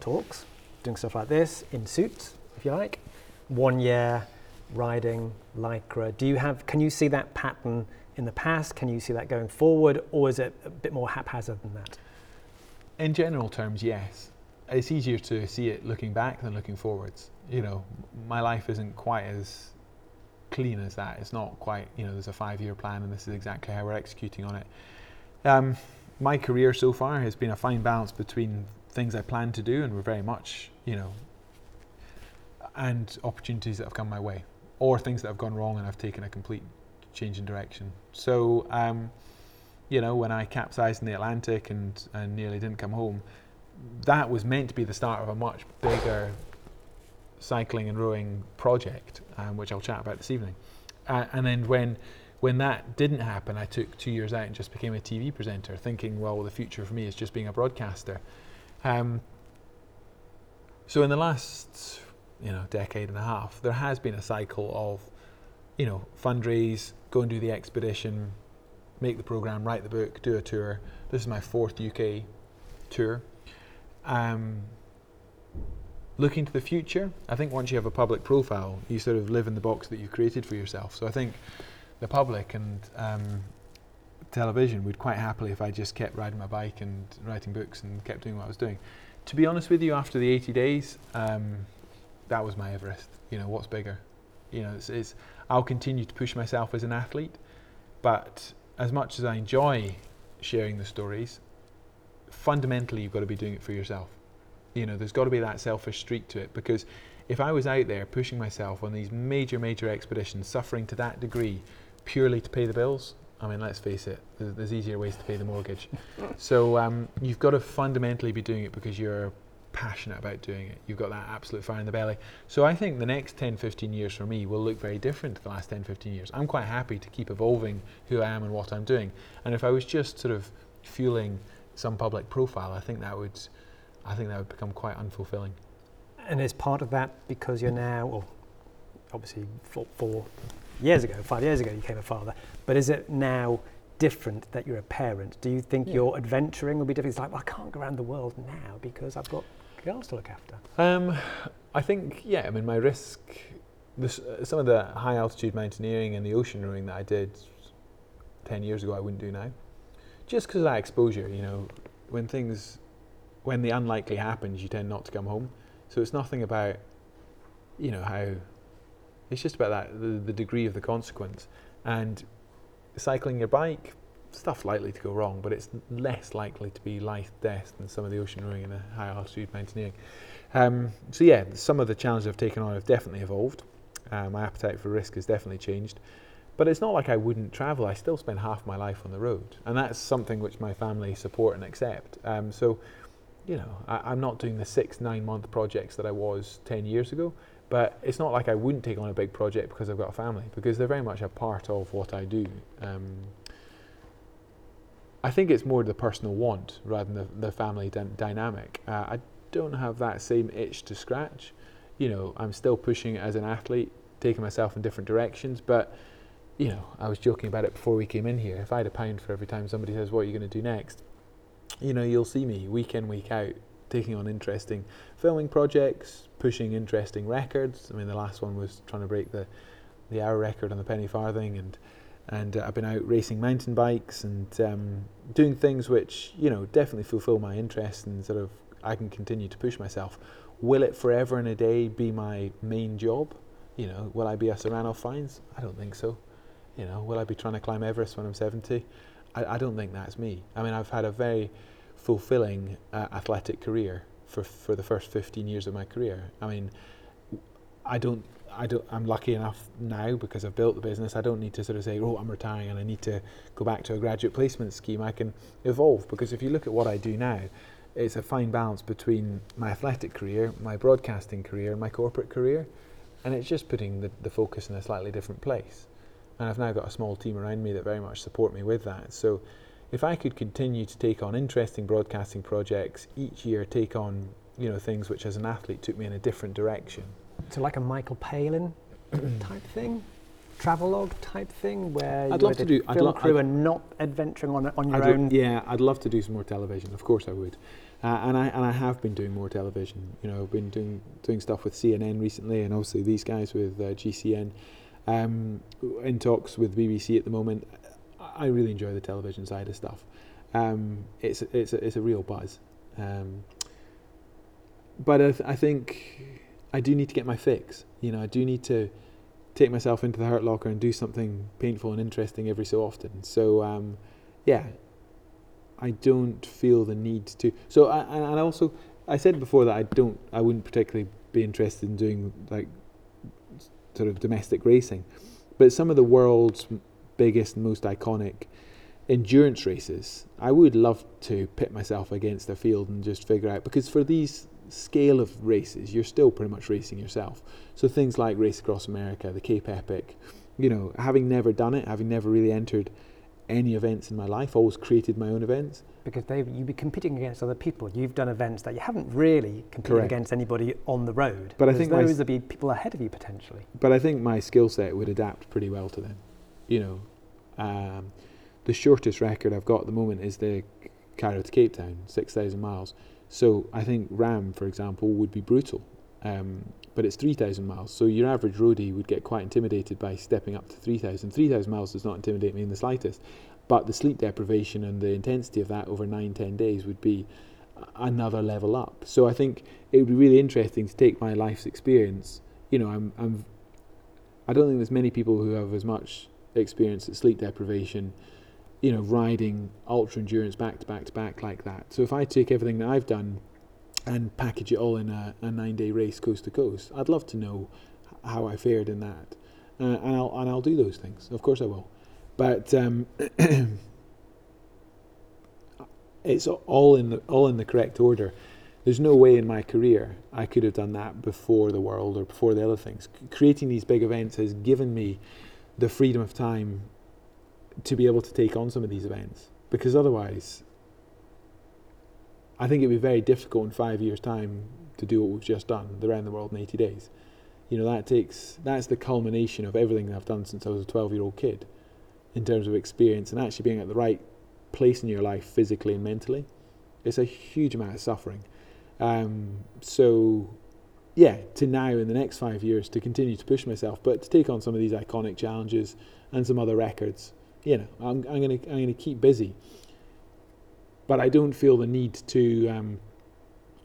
talks, doing stuff like this in suits, if you like. One year riding lycra. Do you have? Can you see that pattern in the past? Can you see that going forward, or is it a bit more haphazard than that? In general terms, yes. it's easier to see it looking back than looking forwards. You know, my life isn't quite as clean as that. It's not quite, you know, there's a five year plan and this is exactly how we're executing on it. Um, my career so far has been a fine balance between things I plan to do and we're very much, you know, and opportunities that have come my way or things that have gone wrong and I've taken a complete change in direction. So, um, you know, when I capsized in the Atlantic and, and nearly didn't come home, that was meant to be the start of a much bigger cycling and rowing project, um, which I'll chat about this evening. Uh, and then when when that didn't happen, I took two years out and just became a TV presenter, thinking, well, the future for me is just being a broadcaster. Um, so in the last you know decade and a half, there has been a cycle of you know fundraise, go and do the expedition, make the program, write the book, do a tour. This is my fourth UK tour. Um, looking to the future, I think once you have a public profile, you sort of live in the box that you've created for yourself. So I think the public and um, television would quite happily if I just kept riding my bike and writing books and kept doing what I was doing. To be honest with you, after the 80 days, um, that was my Everest. You know, what's bigger? You know, it's, it's, I'll continue to push myself as an athlete, but as much as I enjoy sharing the stories, fundamentally you've got to be doing it for yourself. You know, there's got to be that selfish streak to it because if I was out there pushing myself on these major, major expeditions, suffering to that degree purely to pay the bills, I mean, let's face it, there's, there's easier ways to pay the mortgage. so um, you've got to fundamentally be doing it because you're passionate about doing it. You've got that absolute fire in the belly. So I think the next 10, 15 years for me will look very different to the last 10, 15 years. I'm quite happy to keep evolving who I am and what I'm doing. And if I was just sort of fueling some public profile, I think that would, I think that would become quite unfulfilling. And is part of that because you're now, or obviously four, four years ago, five years ago, you became a father, but is it now different that you're a parent? Do you think yeah. your adventuring will be different? It's like, well, I can't go around the world now because I've got girls to look after. Um, I think, yeah, I mean, my risk, this, uh, some of the high altitude mountaineering and the ocean rowing that I did 10 years ago, I wouldn't do now just because of that exposure, you know, when things, when the unlikely happens, you tend not to come home. So it's nothing about, you know, how, it's just about that, the, the degree of the consequence. And cycling your bike, stuff likely to go wrong, but it's less likely to be life death than some of the ocean rowing and the high altitude mountaineering. Um, so yeah, some of the challenges I've taken on have definitely evolved. Uh, my appetite for risk has definitely changed. But it's not like I wouldn't travel. I still spend half my life on the road, and that's something which my family support and accept. Um, so, you know, I, am not doing the six, nine month projects that I was 10 years ago, but it's not like I wouldn't take on a big project because I've got a family, because they're very much a part of what I do. Um, I think it's more the personal want rather than the, the family dy- dynamic. Uh, I don't have that same itch to scratch. You know, I'm still pushing as an athlete, taking myself in different directions, but you know, I was joking about it before we came in here. If I had a pound for every time somebody says, What are you going to do next? You know, you'll see me week in, week out taking on interesting filming projects, pushing interesting records. I mean, the last one was trying to break the, the hour record on the penny farthing, and and uh, I've been out racing mountain bikes and um, doing things which you know definitely fulfil my interest and sort of I can continue to push myself. Will it forever and a day be my main job? You know, will I be a Sir Ranulph Fiennes? I don't think so. You know, will I be trying to climb Everest when I'm 70? I, I don't think that's me. I mean, I've had a very fulfilling uh, athletic career for for the first 15 years of my career. I mean, I don't. I don't, I'm lucky enough now because I've built the business. I don't need to sort of say, "Oh, I'm retiring and I need to go back to a graduate placement scheme." I can evolve because if you look at what I do now, it's a fine balance between my athletic career, my broadcasting career, and my corporate career, and it's just putting the, the focus in a slightly different place and I've now got a small team around me that very much support me with that. So if I could continue to take on interesting broadcasting projects each year, take on you know things which as an athlete took me in a different direction. So like a Michael Palin type thing, travelogue type thing, where I'd love to do film lo- crew I'd and not adventuring on on your I'd own. Lo- yeah, I'd love to do some more television. Of course, I would. Uh, and I and I have been doing more television. You know, I've been doing doing stuff with CNN recently, and obviously these guys with uh, GCN um, in talks with BBC at the moment. I really enjoy the television side of stuff. Um, it's it's a, it's a real buzz. Um, but I, th- I think I do need to get my fix. You know, I do need to take myself into the hurt locker and do something painful and interesting every so often. So, um, yeah, I don't feel the need to. So, I, and also, I said before that I don't, I wouldn't particularly be interested in doing like sort of domestic racing, but some of the world's biggest and most iconic endurance races, I would love to pit myself against a field and just figure out because for these scale of races, you're still pretty much racing yourself. So things like Race Across America, the Cape Epic, you know, having never done it, having never really entered any events in my life, always created my own events. Because Dave, you'd be competing against other people. You've done events that you haven't really competed Correct. against anybody on the road. But I think those would be people ahead of you potentially. But I think my skill set would adapt pretty well to them. You know, um, the shortest record I've got at the moment is the Cairo to Cape Town, 6,000 miles. So I think RAAM, for example, would be brutal. Um, but it's 3,000 miles. So your average roadie would get quite intimidated by stepping up to 3,000. 3,000 miles does not intimidate me in the slightest. But the sleep deprivation and the intensity of that over nine, ten days would be another level up. So I think it would be really interesting to take my life's experience. You know, I'm, I'm I don't think there's many people who have as much experience at sleep deprivation, you know, riding ultra endurance back to back to back like that. So if I take everything that I've done and package it all in a, a nine day race coast to coast, I'd love to know how I fared in that. Uh, and I'll and I'll do those things. Of course I will. But um, it's all in the all in the correct order. There's no way in my career I could have done that before the world or before the other things. C- creating these big events has given me the freedom of time to be able to take on some of these events because otherwise I think it'd be very difficult in five years' time to do what we've just done, the round the world in 80 days. You know, that takes, that's the culmination of everything I've done since I was a 12 year old kid in terms of experience and actually being at the right place in your life physically and mentally. It's a huge amount of suffering. Um, so, yeah, to now in the next five years to continue to push myself, but to take on some of these iconic challenges and some other records, you know, I'm, I'm gonna I'm gonna keep busy. But I don't feel the need to, um,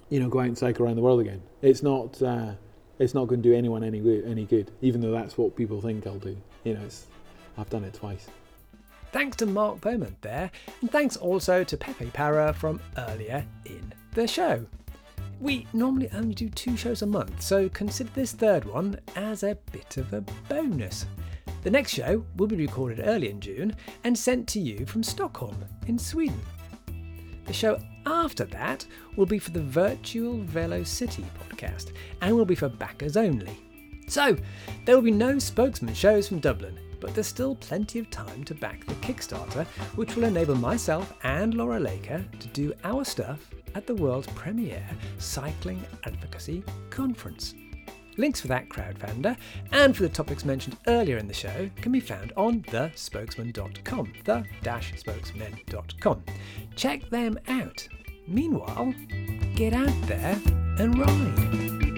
you know, go out and cycle around the world again. It's not uh, it's not going to do anyone any good, any good, even though that's what people think I'll do. You know, it's, I've done it twice. Thanks to Mark Beaumont there, and thanks also to Pepe Para from earlier in the show. We normally only do two shows a month, so consider this third one as a bit of a bonus. The next show will be recorded early in June and sent to you from Stockholm in Sweden. The show after that will be for the Virtual Velo City podcast and will be for backers only. So, there will be no spokesmen shows from Dublin, but there's still plenty of time to back the Kickstarter, which will enable myself and Laura Laker to do our stuff at the world's premiere Cycling Advocacy Conference. Links for that crowdfunder and for the topics mentioned earlier in the show can be found on thespokesmen.com, the-spokesmen.com. Check them out. Meanwhile, get out there and ride.